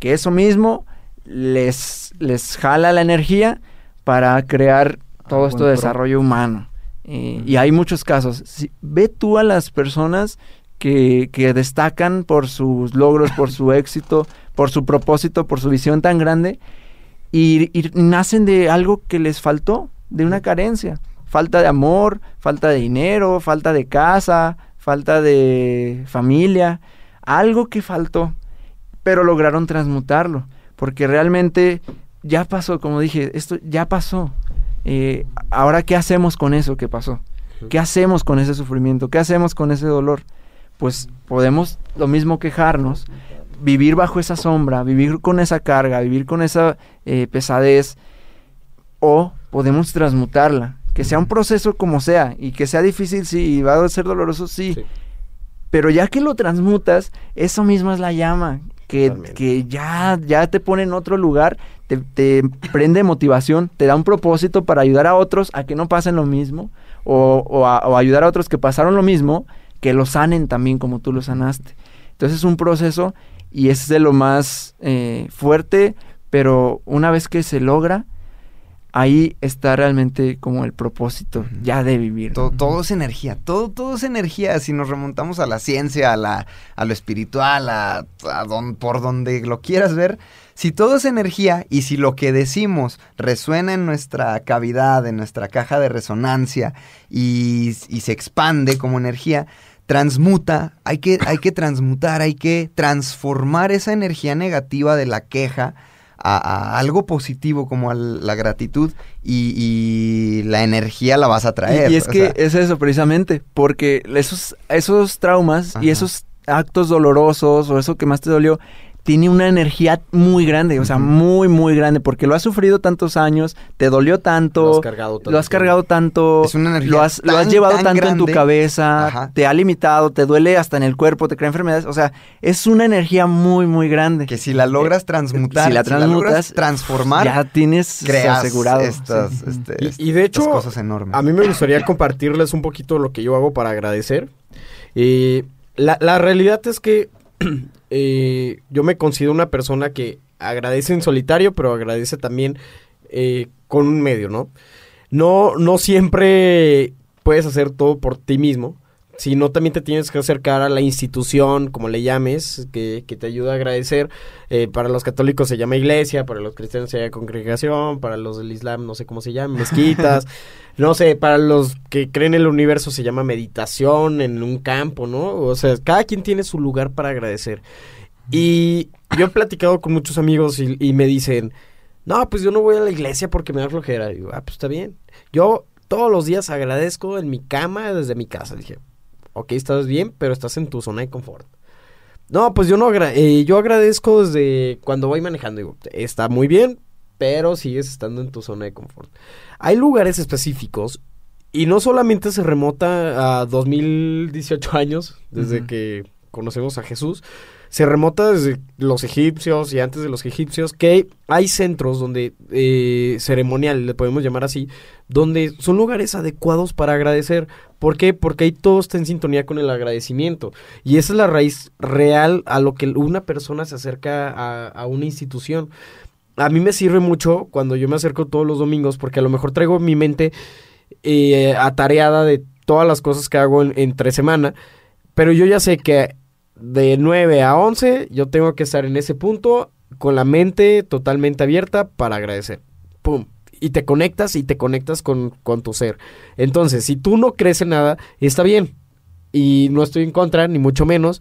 que eso mismo les, les jala la energía para crear todo Ah, esto de pro. desarrollo humano. Eh, Y hay muchos casos. Si- ve tú a las personas que, que destacan por sus logros, por su éxito, por su propósito, por su visión tan grande, y, y nacen de algo que les faltó, de una carencia. Falta de amor, falta de dinero, falta de casa, falta de familia, algo que faltó, pero lograron transmutarlo, porque realmente ya pasó, como dije, esto ya pasó. Eh, ahora, ¿qué hacemos con eso que pasó? ¿Qué hacemos con ese sufrimiento? ¿Qué hacemos con ese dolor? Pues podemos lo mismo quejarnos, vivir bajo esa sombra, vivir con esa carga, vivir con esa eh, pesadez, o podemos transmutarla, que sea un proceso como sea, y que sea difícil, sí, y va a ser doloroso, sí, Sí. pero ya que lo transmutas, eso mismo es la llama, que, que ya, ya te pone en otro lugar, te, te prende motivación, te da un propósito para ayudar a otros a que no pasen lo mismo, o, o a- o ayudar a otros que pasaron lo mismo, que lo sanen también como tú lo sanaste. Entonces es un proceso y es de lo más eh, fuerte, pero una vez que se logra, ahí está realmente como el propósito ya de vivir. To- todo es energía, todo, todo es energía. Si nos remontamos a la ciencia, a, la, a lo espiritual, a, a don- por donde lo quieras ver, si todo es energía y si lo que decimos resuena en nuestra cavidad, en nuestra caja de resonancia y, y se expande como energía, transmuta, hay que, hay que transmutar, hay que transformar esa energía negativa de la queja a, a algo positivo como a la gratitud y, y la energía la vas a traer. Y, y es que sea, es eso precisamente, porque esos, esos traumas Ajá. y esos actos dolorosos o eso que más te dolió, tiene una energía muy grande, o sea, muy, muy grande, porque lo has sufrido tantos años, te dolió tanto, Lo has cargado tanto lo has cargado tanto, Es una energía lo has, lo has llevado tan tanto en tu cabeza, Ajá. te ha limitado, te duele hasta en el cuerpo, te crea enfermedades, o sea, es una energía muy, muy grande. que si la logras transmutar, si la logras transmutas, transformar, ya tienes creas asegurado. estas, sí. este, Y- y de hecho, estas cosas enormes. A mí me gustaría compartirles un poquito lo que yo hago para agradecer. Eh, la, la realidad es que eh, yo me considero una persona que agradece en solitario, pero agradece también eh, con un medio, ¿no? No, no siempre puedes hacer todo por ti mismo, sino también te tienes que acercar a la institución, como le llames, que, que te ayuda a agradecer. Eh, para los católicos se llama iglesia, para los cristianos se llama congregación, para los del islam no sé cómo se llama, mezquitas. no sé, para los que creen en el universo se llama meditación en un campo, ¿no? O sea, cada quien tiene su lugar para agradecer. Y yo he platicado con muchos amigos y, y me dicen, no, pues yo no voy a la iglesia porque me da flojera. Y digo, ah, pues está bien. Yo todos los días agradezco en mi cama desde mi casa. Dije, ok, estás bien, pero estás en tu zona de confort. No, pues yo no agra- eh, yo agradezco desde cuando voy manejando. Digo, está muy bien, pero sigues estando en tu zona de confort. Hay lugares específicos y no solamente se remota a 2018 años, desde que conocemos a Jesús, se remota desde los egipcios y antes de los egipcios, que hay centros donde, eh, ceremonial, le podemos llamar así, donde son lugares adecuados para agradecer. ¿Por qué? Porque ahí todo está en sintonía con el agradecimiento. Y esa es la raíz real a lo que una persona se acerca a, a una institución. A mí me sirve mucho cuando yo me acerco todos los domingos, porque a lo mejor traigo mi mente eh, atareada de todas las cosas que hago en- entre semana, pero yo ya sé que de 9 a 11 yo tengo que estar en ese punto con la mente totalmente abierta para agradecer. ¡Pum! Y te conectas y te conectas con, con tu ser. Entonces, si tú no crees en nada, está bien. Y no estoy en contra, ni mucho menos.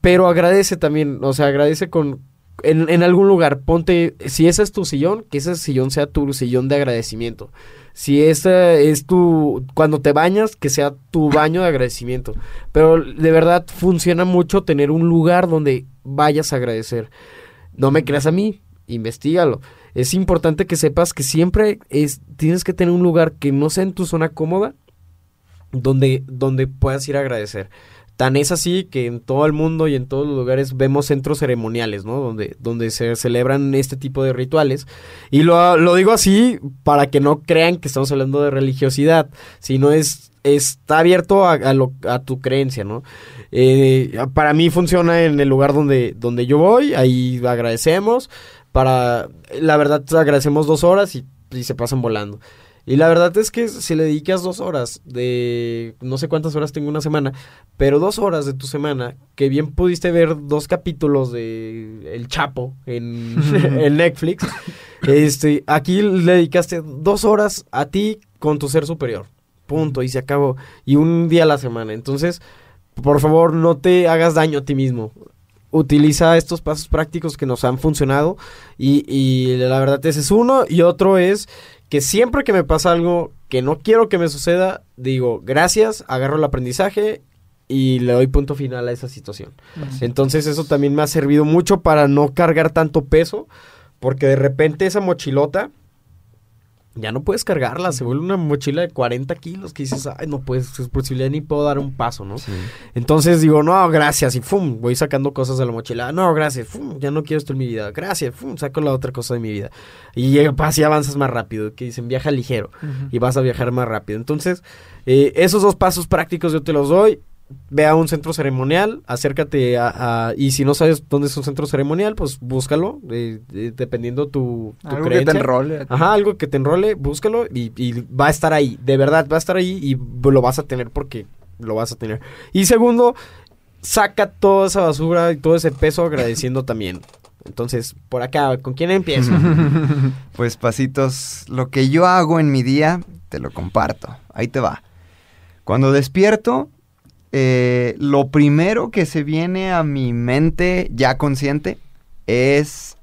Pero agradece también, o sea, agradece con... En, en algún lugar, ponte, si ese es tu sillón, que ese sillón sea tu sillón de agradecimiento. Si ese es tu, cuando te bañas, que sea tu baño de agradecimiento. Pero de verdad funciona mucho tener un lugar donde vayas a agradecer. No me creas a mí, investigalo. Es importante que sepas que siempre es, tienes que tener un lugar que no sea en tu zona cómoda, donde, donde puedas ir a agradecer. Tan es así que en todo el mundo y en todos los lugares vemos centros ceremoniales, ¿no? Donde, donde se celebran este tipo de rituales. Y lo, lo digo así para que no crean que estamos hablando de religiosidad, sino es está abierto a, tu creencia, ¿no? Eh, para mí funciona en el lugar donde, donde yo voy, ahí agradecemos. Para, la verdad, agradecemos dos horas y se pasan volando. Y la verdad es que si le dedicas dos horas de no sé cuántas horas tengo una semana, pero dos horas de tu semana, que bien pudiste ver dos capítulos de El Chapo en, en Netflix, este, aquí le dedicaste dos horas a ti con tu ser superior. Punto, y se acabó. Y un día a la semana. Entonces, por favor, no te hagas daño a ti mismo. Utiliza estos pasos prácticos que nos han funcionado. Y, y la verdad, ese es uno. Y otro es que siempre que me pasa algo que no quiero que me suceda, digo, gracias, agarro el aprendizaje y le doy punto final a esa situación. Entonces eso también me ha servido mucho para no cargar tanto peso, porque de repente esa mochilota ya no puedes cargarla, se vuelve una mochila de 40 kilos que dices, ay, no puedes, es posible, ni puedo dar un paso, ¿no? Entonces digo, no, gracias, y ¡fum! Voy sacando cosas de la mochila, no, gracias, ¡fum! Ya no quiero esto en mi vida, gracias, ¡fum! Saco la otra cosa de mi vida. Y así avanzas más rápido, que dicen, viaja ligero, y vas a viajar más rápido. Entonces, eh, esos dos pasos prácticos yo te los doy, ve a un centro ceremonial, acércate a, a- y si no sabes dónde es un centro ceremonial, pues búscalo, eh, eh, dependiendo tu, tu Algo que te enrole. Ajá, algo que te enrole, búscalo y, y va a estar ahí, de verdad, va a estar ahí y lo vas a tener porque lo vas a tener. Y segundo, saca toda esa basura y todo ese peso agradeciendo también. Entonces, por acá, ¿con quién empiezo? Pues pasitos, lo que yo hago en mi día, te lo comparto. Ahí te va. Cuando despierto, eh, lo primero que se viene a mi mente ya consciente es...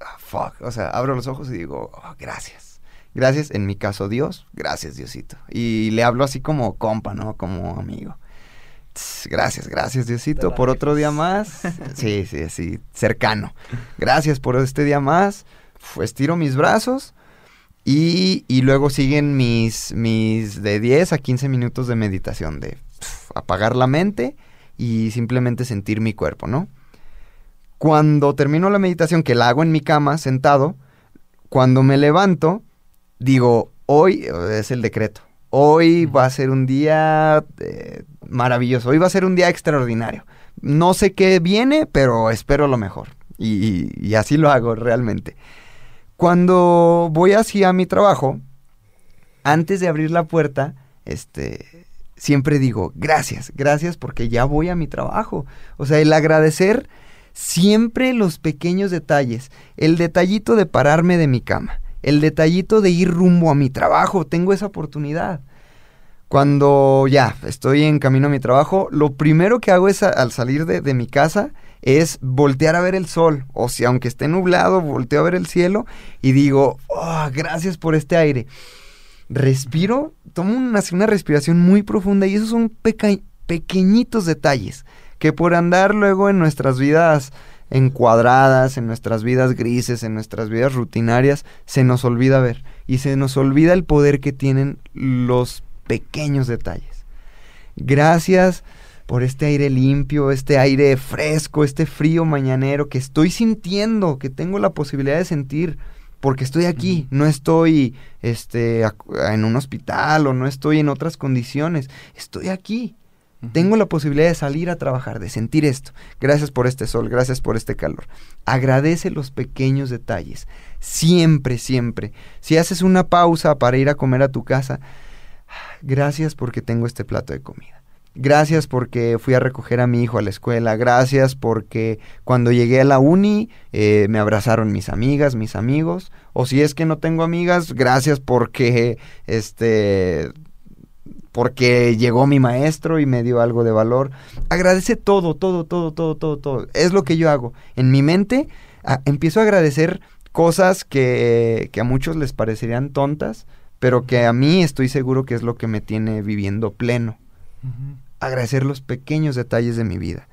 ah, fuck, o sea, abro los ojos y digo, "Oh, gracias. Gracias, en mi caso Dios, gracias Diosito. Y le hablo así como compa, ¿no? Como amigo. Tss, Gracias, gracias Diosito por otro día más. Sí, sí, sí, cercano. Gracias por este día más. Fu- Estiro mis brazos y, y luego siguen mis, mis de 10 a 15 minutos de meditación, de pf, apagar la mente y simplemente sentir mi cuerpo, ¿no? Cuando termino la meditación, que la hago en mi cama, sentado, cuando me levanto, digo, hoy eh, es el decreto. Hoy va a ser un día eh, maravilloso, hoy va a ser un día extraordinario. No sé qué viene, pero espero lo mejor. Y así lo hago realmente. Cuando voy hacia mi trabajo, antes de abrir la puerta, este, siempre digo, gracias, gracias porque ya voy a mi trabajo. O sea, el agradecer siempre los pequeños detalles. El detallito de pararme de mi cama. El detallito de ir rumbo a mi trabajo. Tengo esa oportunidad. Cuando ya estoy en camino a mi trabajo, lo primero que hago es al salir de, de mi casa es voltear a ver el sol. O si aunque esté nublado, volteo a ver el cielo y digo, "Oh, gracias por este aire. Respiro, tomo una, respiración muy profunda y esos son pequeñitos detalles que por andar luego en nuestras vidas encuadradas, en nuestras vidas grises, en nuestras vidas rutinarias, se nos olvida ver y se nos olvida el poder que tienen los pequeños detalles. Gracias por este aire limpio, este aire fresco, este frío mañanero que estoy sintiendo, que tengo la posibilidad de sentir, porque estoy aquí, no estoy este, en un hospital o no estoy en otras condiciones, estoy aquí. Tengo la posibilidad de salir a trabajar, de sentir esto. Gracias por este sol, gracias por este calor. Agradece los pequeños detalles. Siempre, siempre. Si haces una pausa para ir a comer a tu casa, gracias porque tengo este plato de comida. Gracias porque fui a recoger a mi hijo a la escuela. Gracias porque cuando llegué a la uni eh, me abrazaron mis amigas, mis amigos. O si es que no tengo amigas, gracias porque este porque llegó mi maestro y me dio algo de valor. Agradece todo, todo, todo, todo, todo, todo. Es lo que yo hago. En mi mente empiezo a agradecer cosas que, que a muchos les parecerían tontas, pero que a mí estoy seguro que es lo que me tiene viviendo pleno. Agradecer los pequeños detalles de mi vida.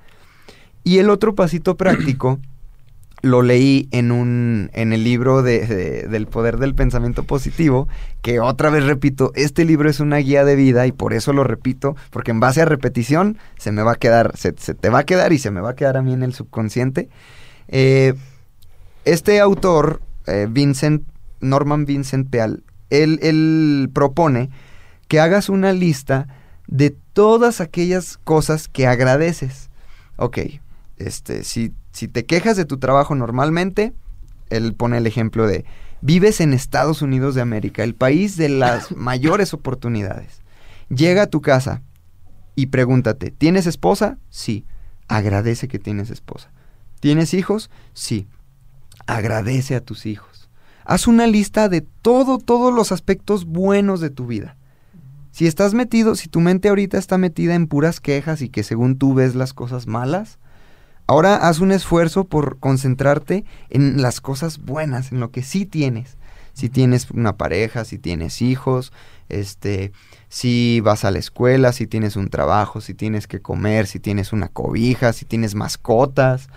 Y el otro pasito práctico lo leí en un en el libro de, de- del poder del pensamiento positivo, que otra vez repito, este libro es una guía de vida y por eso lo repito, porque en base a repetición se me va a quedar, se, te va a quedar y se me va a quedar a mí en el subconsciente. Eh, este autor, eh, Vincent, Norman Vincent Peale, él, él propone que hagas una lista de todas aquellas cosas que agradeces. Ok, este, si, si te quejas de tu trabajo normalmente, él pone el ejemplo de, vives en Estados Unidos de América, el país de las mayores oportunidades. Llega a tu casa y pregúntate, ¿tienes esposa? Sí. Agradece que tienes esposa. ¿Tienes hijos? Sí. Agradece a tus hijos. Haz una lista de todo, todos los aspectos buenos de tu vida. Si estás metido, si tu mente ahorita está metida en puras quejas y que según tú ves las cosas malas, ahora haz un esfuerzo por concentrarte en las cosas buenas, en lo que sí tienes. Si tienes una pareja, si tienes hijos, este, si vas a la escuela, si tienes un trabajo, si tienes que comer, si tienes una cobija, si tienes mascotas,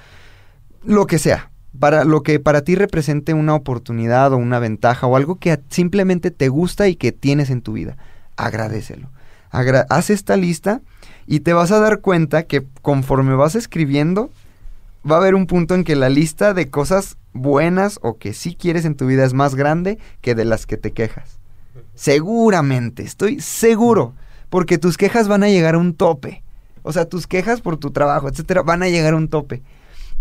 lo que sea. Para lo que para ti represente una oportunidad o una ventaja o algo que simplemente te gusta y que tienes en tu vida, agradecelo. Agra- haz esta lista y te vas a dar cuenta que conforme vas escribiendo, va a haber un punto en que la lista de cosas buenas o que sí quieres en tu vida es más grande que de las que te quejas. Seguramente, estoy seguro, porque tus quejas van a llegar a un tope. O sea, tus quejas por tu trabajo, etcétera, van a llegar a un tope.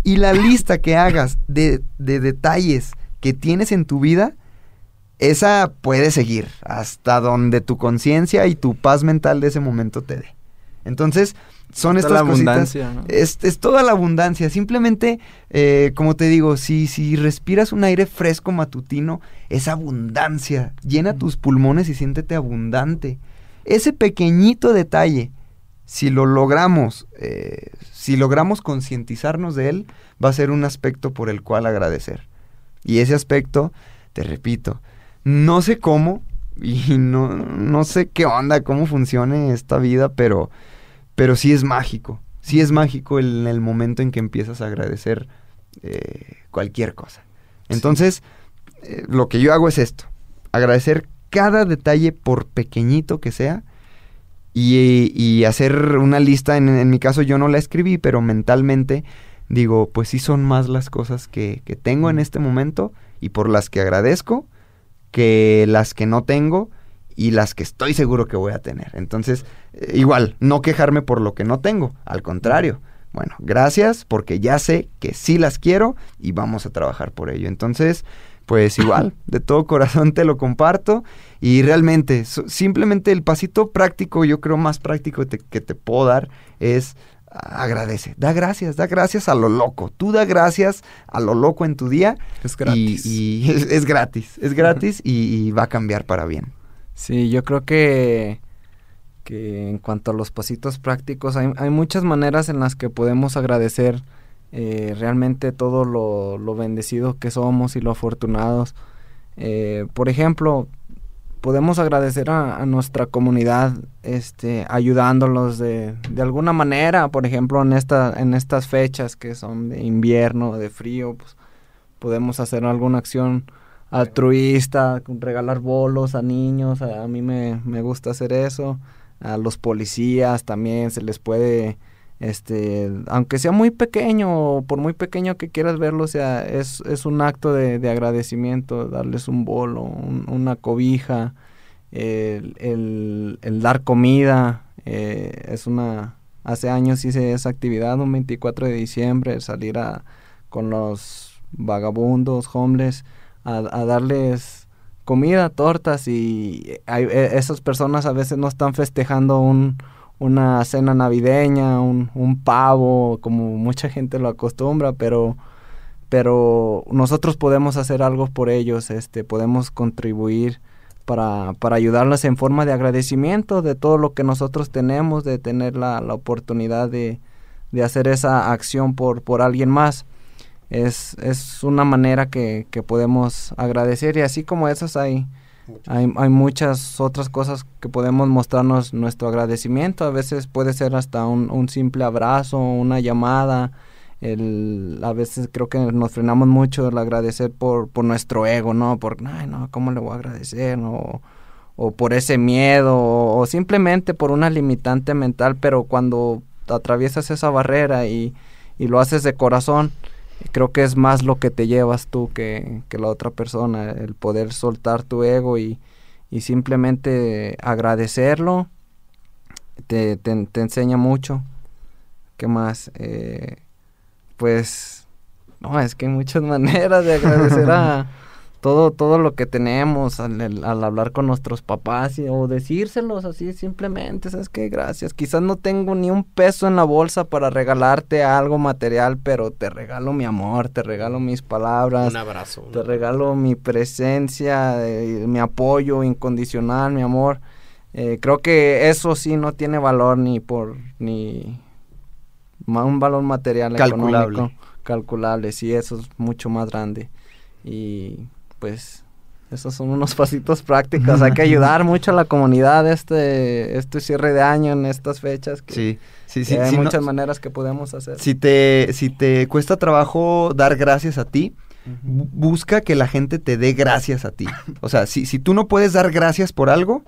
Y la lista que hagas de, de detalles que tienes en tu vida, esa puede seguir hasta donde tu conciencia y tu paz mental de ese momento te dé. Entonces, son estas la cositas. abundancia, ¿no? Es, es toda la abundancia. Simplemente, eh, como te digo, si, si respiras un aire fresco matutino, es abundancia. Llena tus pulmones y siéntete abundante. Ese pequeñito detalle, si lo logramos, eh, si logramos concientizarnos de él, va a ser un aspecto por el cual agradecer. Y ese aspecto, te repito, no sé cómo y no, no sé qué onda, cómo funcione esta vida, pero, pero sí es mágico. Sí es mágico el- en el momento en que empiezas a agradecer eh, cualquier cosa. Entonces, eh, lo que yo hago es esto, agradecer cada detalle por pequeñito que sea y, y hacer una lista, en, en mi caso yo no la escribí, pero mentalmente digo, pues sí son más las cosas que, que tengo en este momento y por las que agradezco que las que no tengo y las que estoy seguro que voy a tener. Entonces, eh, igual, no quejarme por lo que no tengo, al contrario. Bueno, gracias porque ya sé que sí las quiero y vamos a trabajar por ello. Entonces, pues igual, de todo corazón te lo comparto y realmente, so- simplemente el pasito práctico, yo creo más práctico te- que te puedo dar es agradece, da gracias, da gracias a lo loco. Tú da gracias a lo loco en tu día Es y- gratis. y, es, es gratis, es gratis y, y va a cambiar para bien. Sí, yo creo que, que en cuanto a los pasitos prácticos, hay, hay muchas maneras en las que podemos agradecer eh, realmente todo lo, lo bendecidos que somos y lo afortunados. Eh, por ejemplo, podemos agradecer a, nuestra comunidad este, ayudándolos de, de alguna manera, por ejemplo, en, esta, en estas fechas que son de invierno, de frío, pues podemos hacer alguna acción altruista, regalar bolos a niños, a, a mí me, me gusta hacer eso, a los policías también se les puede, este, aunque sea muy pequeño, o por muy pequeño que quieras verlo, o sea, es, es un acto de, de agradecimiento, darles un bolo, un- una cobija, el, el- dar comida, eh, es una, hace años hice esa actividad, un 24 de diciembre, salir a, con los vagabundos, homeless, a, a darles comida, tortas y hay- e- esas personas a veces no están festejando un, una cena navideña, un, un pavo, como mucha gente lo acostumbra, pero pero nosotros podemos hacer algo por ellos, este, podemos contribuir para, para ayudarles en forma de agradecimiento de todo lo que nosotros tenemos, de tener la, la oportunidad de, de hacer esa acción por, por alguien más. Es, es una manera que, que podemos agradecer y así como esas hay, hay, hay muchas otras cosas que podemos mostrarnos nuestro agradecimiento. A veces puede ser hasta un, simple abrazo, una llamada. El, a veces creo que nos frenamos mucho el agradecer por, por nuestro ego, ¿no? Por, ay, no, ¿cómo le voy a agradecer? ¿no? O por ese miedo, o, o simplemente por una limitante mental, pero cuando atraviesas esa barrera y, y lo haces de corazón, creo que es más lo que te llevas tú que, que la otra persona, el poder soltar tu ego y, y simplemente agradecerlo, te, te, te enseña mucho. ¿Qué más? Eh, pues, no, es que hay muchas maneras de agradecer a todo, todo lo que tenemos al, hablar con nuestros papás y- o decírselos así simplemente, ¿sabes qué? Gracias. Quizás no tengo ni un peso en la bolsa para regalarte algo material, pero te regalo mi amor, te regalo mis palabras. Un abrazo. Te regalo mi presencia, eh, mi apoyo incondicional, mi amor. Eh, creo que eso sí no tiene valor ni por ni un valor material Calculable. económico calculable, sí, eso es mucho más grande. Y pues Esos son unos pasitos prácticos. Hay que ayudar mucho a la comunidad este, este cierre de año en estas fechas. Que, Sí, sí, que sí. hay si no- muchas maneras que podemos hacer. si te, si te cuesta trabajo dar gracias a ti, bu- busca que la gente te dé gracias a ti. O sea, si, si tú no puedes dar gracias por algo,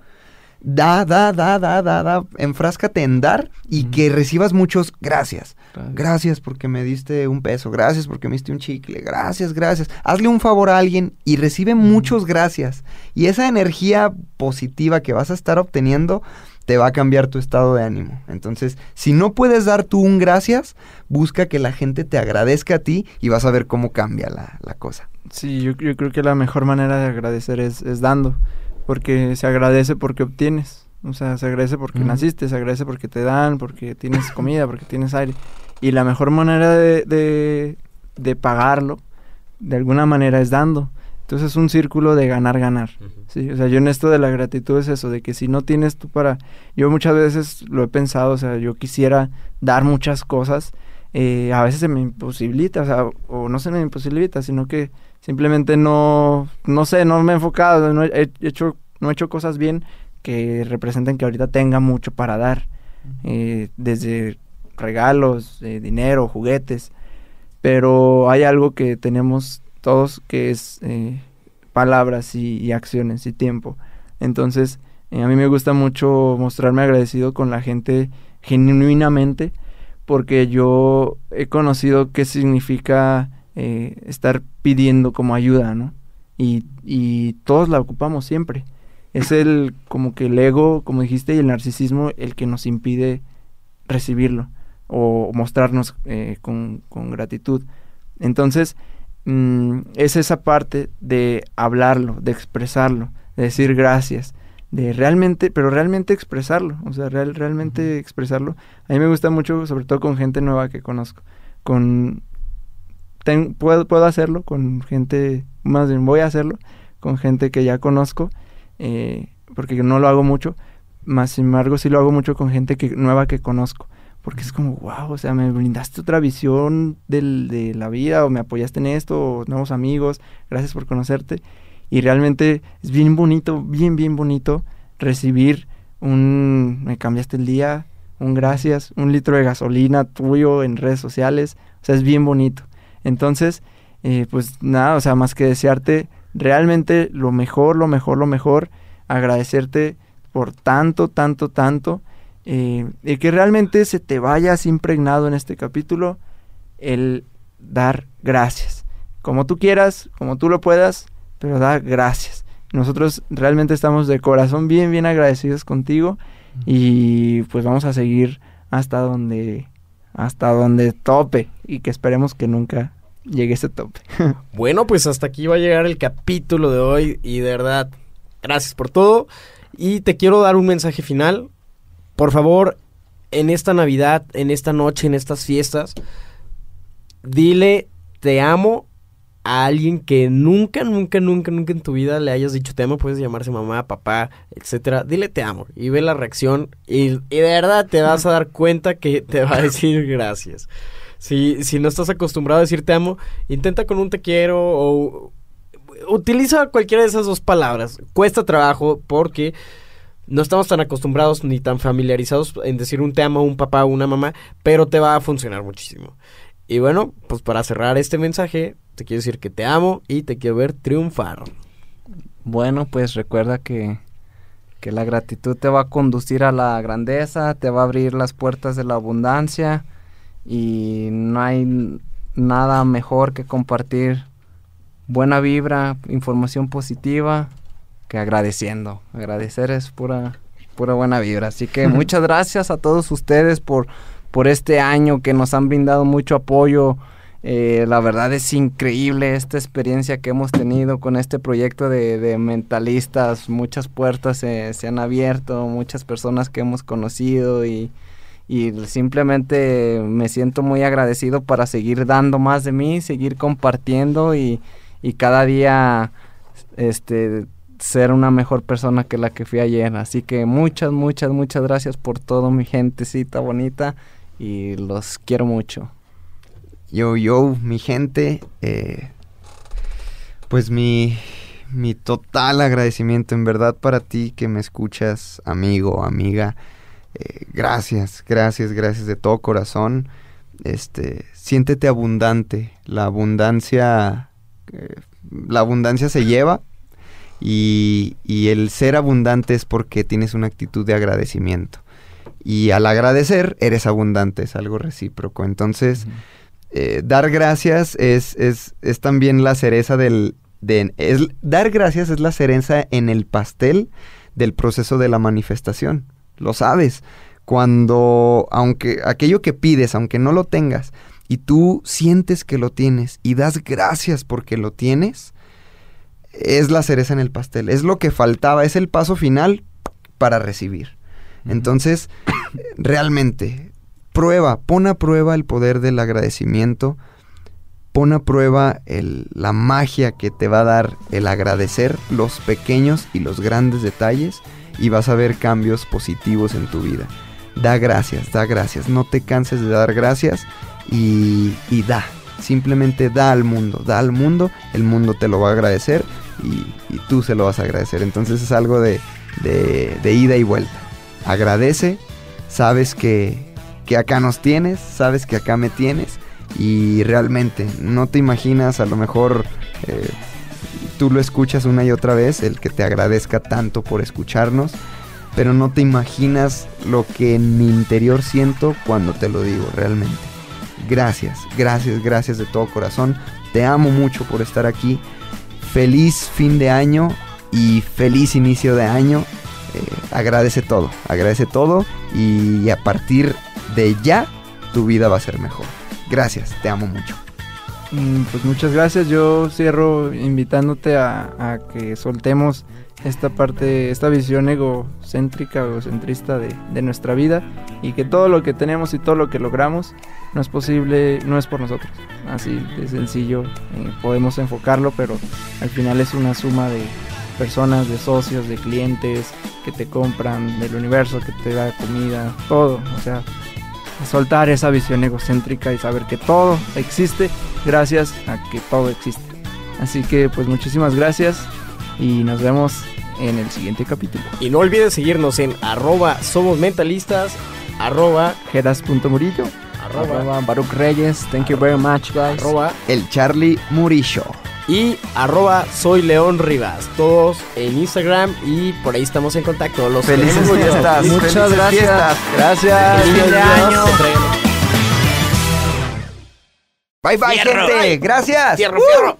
da, da, da, da, da, da, enfráscate en dar y que recibas muchos gracias. Gracias porque me diste un peso, gracias porque me diste un chicle, gracias, gracias. Hazle un favor a alguien y recibe muchos gracias. Y esa energía positiva que vas a estar obteniendo te va a cambiar tu estado de ánimo. Entonces, si no puedes dar tú un gracias, busca que la gente te agradezca a ti y vas a ver cómo cambia la, la cosa. Sí, yo, yo creo que la mejor manera de agradecer es, es dando, porque se agradece porque obtienes, o sea, se agradece porque naciste, se agradece porque te dan, porque tienes comida, porque tienes aire. Y la mejor manera de, de, de pagarlo, de alguna manera, es dando. Entonces es un círculo de ganar, ganar. Sí, o sea, yo en esto de la gratitud es eso, de que si no tienes tú para... Yo muchas veces lo he pensado, o sea, yo quisiera dar muchas cosas, eh, a veces se me imposibilita, o sea, o no se me imposibilita, sino que simplemente no, no sé, no me he enfocado, no he hecho, no he hecho cosas bien que representen que ahorita tenga mucho para dar, eh, desde regalos, eh, dinero, juguetes, pero hay algo que tenemos todos que es eh, palabras y, y acciones y tiempo. Entonces, eh, a mí me gusta mucho mostrarme agradecido con la gente genuinamente porque yo he conocido qué significa eh, estar pidiendo como ayuda, ¿no? Y, y todos la ocupamos siempre. Es el, como que el ego, como dijiste, y el narcisismo el que nos impide recibirlo o mostrarnos eh, con, con gratitud. Entonces, mm, es esa parte de hablarlo, de expresarlo, de decir gracias, de realmente, pero realmente expresarlo, o sea, real, realmente expresarlo. A mí me gusta mucho, sobre todo con gente nueva que conozco, con... ten- puedo, puedo hacerlo con gente, más bien voy a hacerlo con gente que ya conozco, eh, porque no lo hago mucho, más sin embargo sí lo hago mucho con gente que, nueva que conozco porque es como, wow, o sea, me brindaste otra visión del- de la vida, o me apoyaste en esto, o nuevos amigos, gracias por conocerte. Y realmente es bien bonito, bien, bien bonito recibir un, me cambiaste el día, un gracias, un litro de gasolina tuyo en redes sociales, o sea, es bien bonito. Entonces, eh, pues nada, o sea, más que desearte realmente lo mejor, lo mejor, lo mejor, agradecerte por tanto, tanto, tanto eh, y que realmente se te vaya así impregnado en este capítulo el dar gracias. Como tú quieras, como tú lo puedas, pero da gracias. Nosotros realmente estamos de corazón bien, bien agradecidos contigo y pues vamos a seguir hasta donde, hasta donde tope y que esperemos que nunca llegue ese tope. Bueno, pues hasta aquí va a llegar el capítulo de hoy y de verdad, gracias por todo. Y te quiero dar un mensaje final. Por favor, en esta Navidad, en esta noche, en estas fiestas, dile te amo a alguien que nunca, nunca, nunca, nunca en tu vida le hayas dicho te amo. Puedes llamarse mamá, papá, etcétera. Dile te amo y ve la reacción y de verdad te vas a dar cuenta que te va a decir gracias. Si, si no estás acostumbrado a decir te amo, intenta con un te quiero o utiliza cualquiera de esas dos palabras. Cuesta trabajo porque no estamos tan acostumbrados ni tan familiarizados en decir un te amo un papá o una mamá, pero te va a funcionar muchísimo. Y bueno, pues para cerrar este mensaje, te quiero decir que te amo y te quiero ver triunfar. Bueno, pues recuerda que, que la gratitud te va a conducir a la grandeza, te va a abrir las puertas de la abundancia y no hay nada mejor que compartir buena vibra, información positiva, que agradeciendo. Agradecer es pura, pura buena vibra. Así que muchas gracias a todos ustedes por, por este año que nos han brindado mucho apoyo. Eh, la verdad es increíble esta experiencia que hemos tenido con este proyecto de, de mentalistas. Muchas puertas se, se han abierto, muchas personas que hemos conocido y, y simplemente me siento muy agradecido para seguir dando más de mí, seguir compartiendo y, y cada día este ser una mejor persona que la que fui ayer. Así que muchas, muchas, muchas gracias por todo mi gentecita bonita y los quiero mucho. Yo, yo, mi gente, eh, pues mi, mi total agradecimiento en verdad para ti que me escuchas, amigo, amiga. Eh, gracias, gracias, gracias de todo corazón. Este, siéntete abundante. La abundancia, eh, la abundancia se lleva y, y el ser abundante es porque tienes una actitud de agradecimiento. Y al agradecer, eres abundante, es algo recíproco. Entonces, eh, dar gracias es, es, es también la cereza del... De, es, dar gracias es la cereza en el pastel del proceso de la manifestación. Lo sabes. Cuando, aunque aquello que pides, aunque no lo tengas, y tú sientes que lo tienes y das gracias porque lo tienes, es la cereza en el pastel. Es lo que faltaba, es el paso final para recibir. Entonces, realmente, prueba, pon a prueba el poder del agradecimiento, pon a prueba el, la magia que te va a dar el agradecer los pequeños y los grandes detalles y vas a ver cambios positivos en tu vida. Da gracias, da gracias, no te canses de dar gracias y, y da, simplemente da al mundo, da al mundo, el mundo te lo va a agradecer y, y tú se lo vas a agradecer. Entonces es algo de, de, de ida y vuelta. Agradece, sabes que, que acá nos tienes, sabes que acá me tienes y realmente no te imaginas a lo mejor eh, tú lo escuchas una y otra vez, el que te agradezca tanto por escucharnos, pero no te imaginas lo que en mi interior siento cuando te lo digo realmente. Gracias, gracias, gracias de todo corazón. Te amo mucho por estar aquí. Feliz fin de año y feliz inicio de año. Eh, agradece todo, agradece todo y a partir de ya tu vida va a ser mejor. Gracias, te amo mucho. Mm, Pues muchas gracias. Yo cierro invitándote a, que soltemos esta parte, esta visión egocéntrica o centrista de, de nuestra vida y que todo lo que tenemos y todo lo que logramos no es posible, no es por nosotros. Así de sencillo eh, podemos enfocarlo, pero al final es una suma de personas, de socios, de clientes que te compran, del universo que te da comida, todo. O sea, soltar esa visión egocéntrica y saber que todo existe gracias a que todo existe. Así que pues muchísimas gracias y nos vemos en el siguiente capítulo. Y no olvides seguirnos en arroba somos mentalistas, arroba, Geras.murillo. arroba, Arroba Baruch Reyes. Thank you very much, guys. arroba El Charlie Murillo. y arroba soy León Rivas. Todos en Instagram y por ahí estamos en contacto. Los Felices fiestas. Muchas felices gracias. fiestas. Gracias. Feliz Feliz año. año. Bye bye, Fierro. gente. Gracias. Fierro, fierro.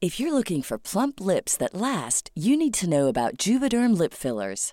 If you're looking for plump lips that last, you need to know about Juvederm lip fillers.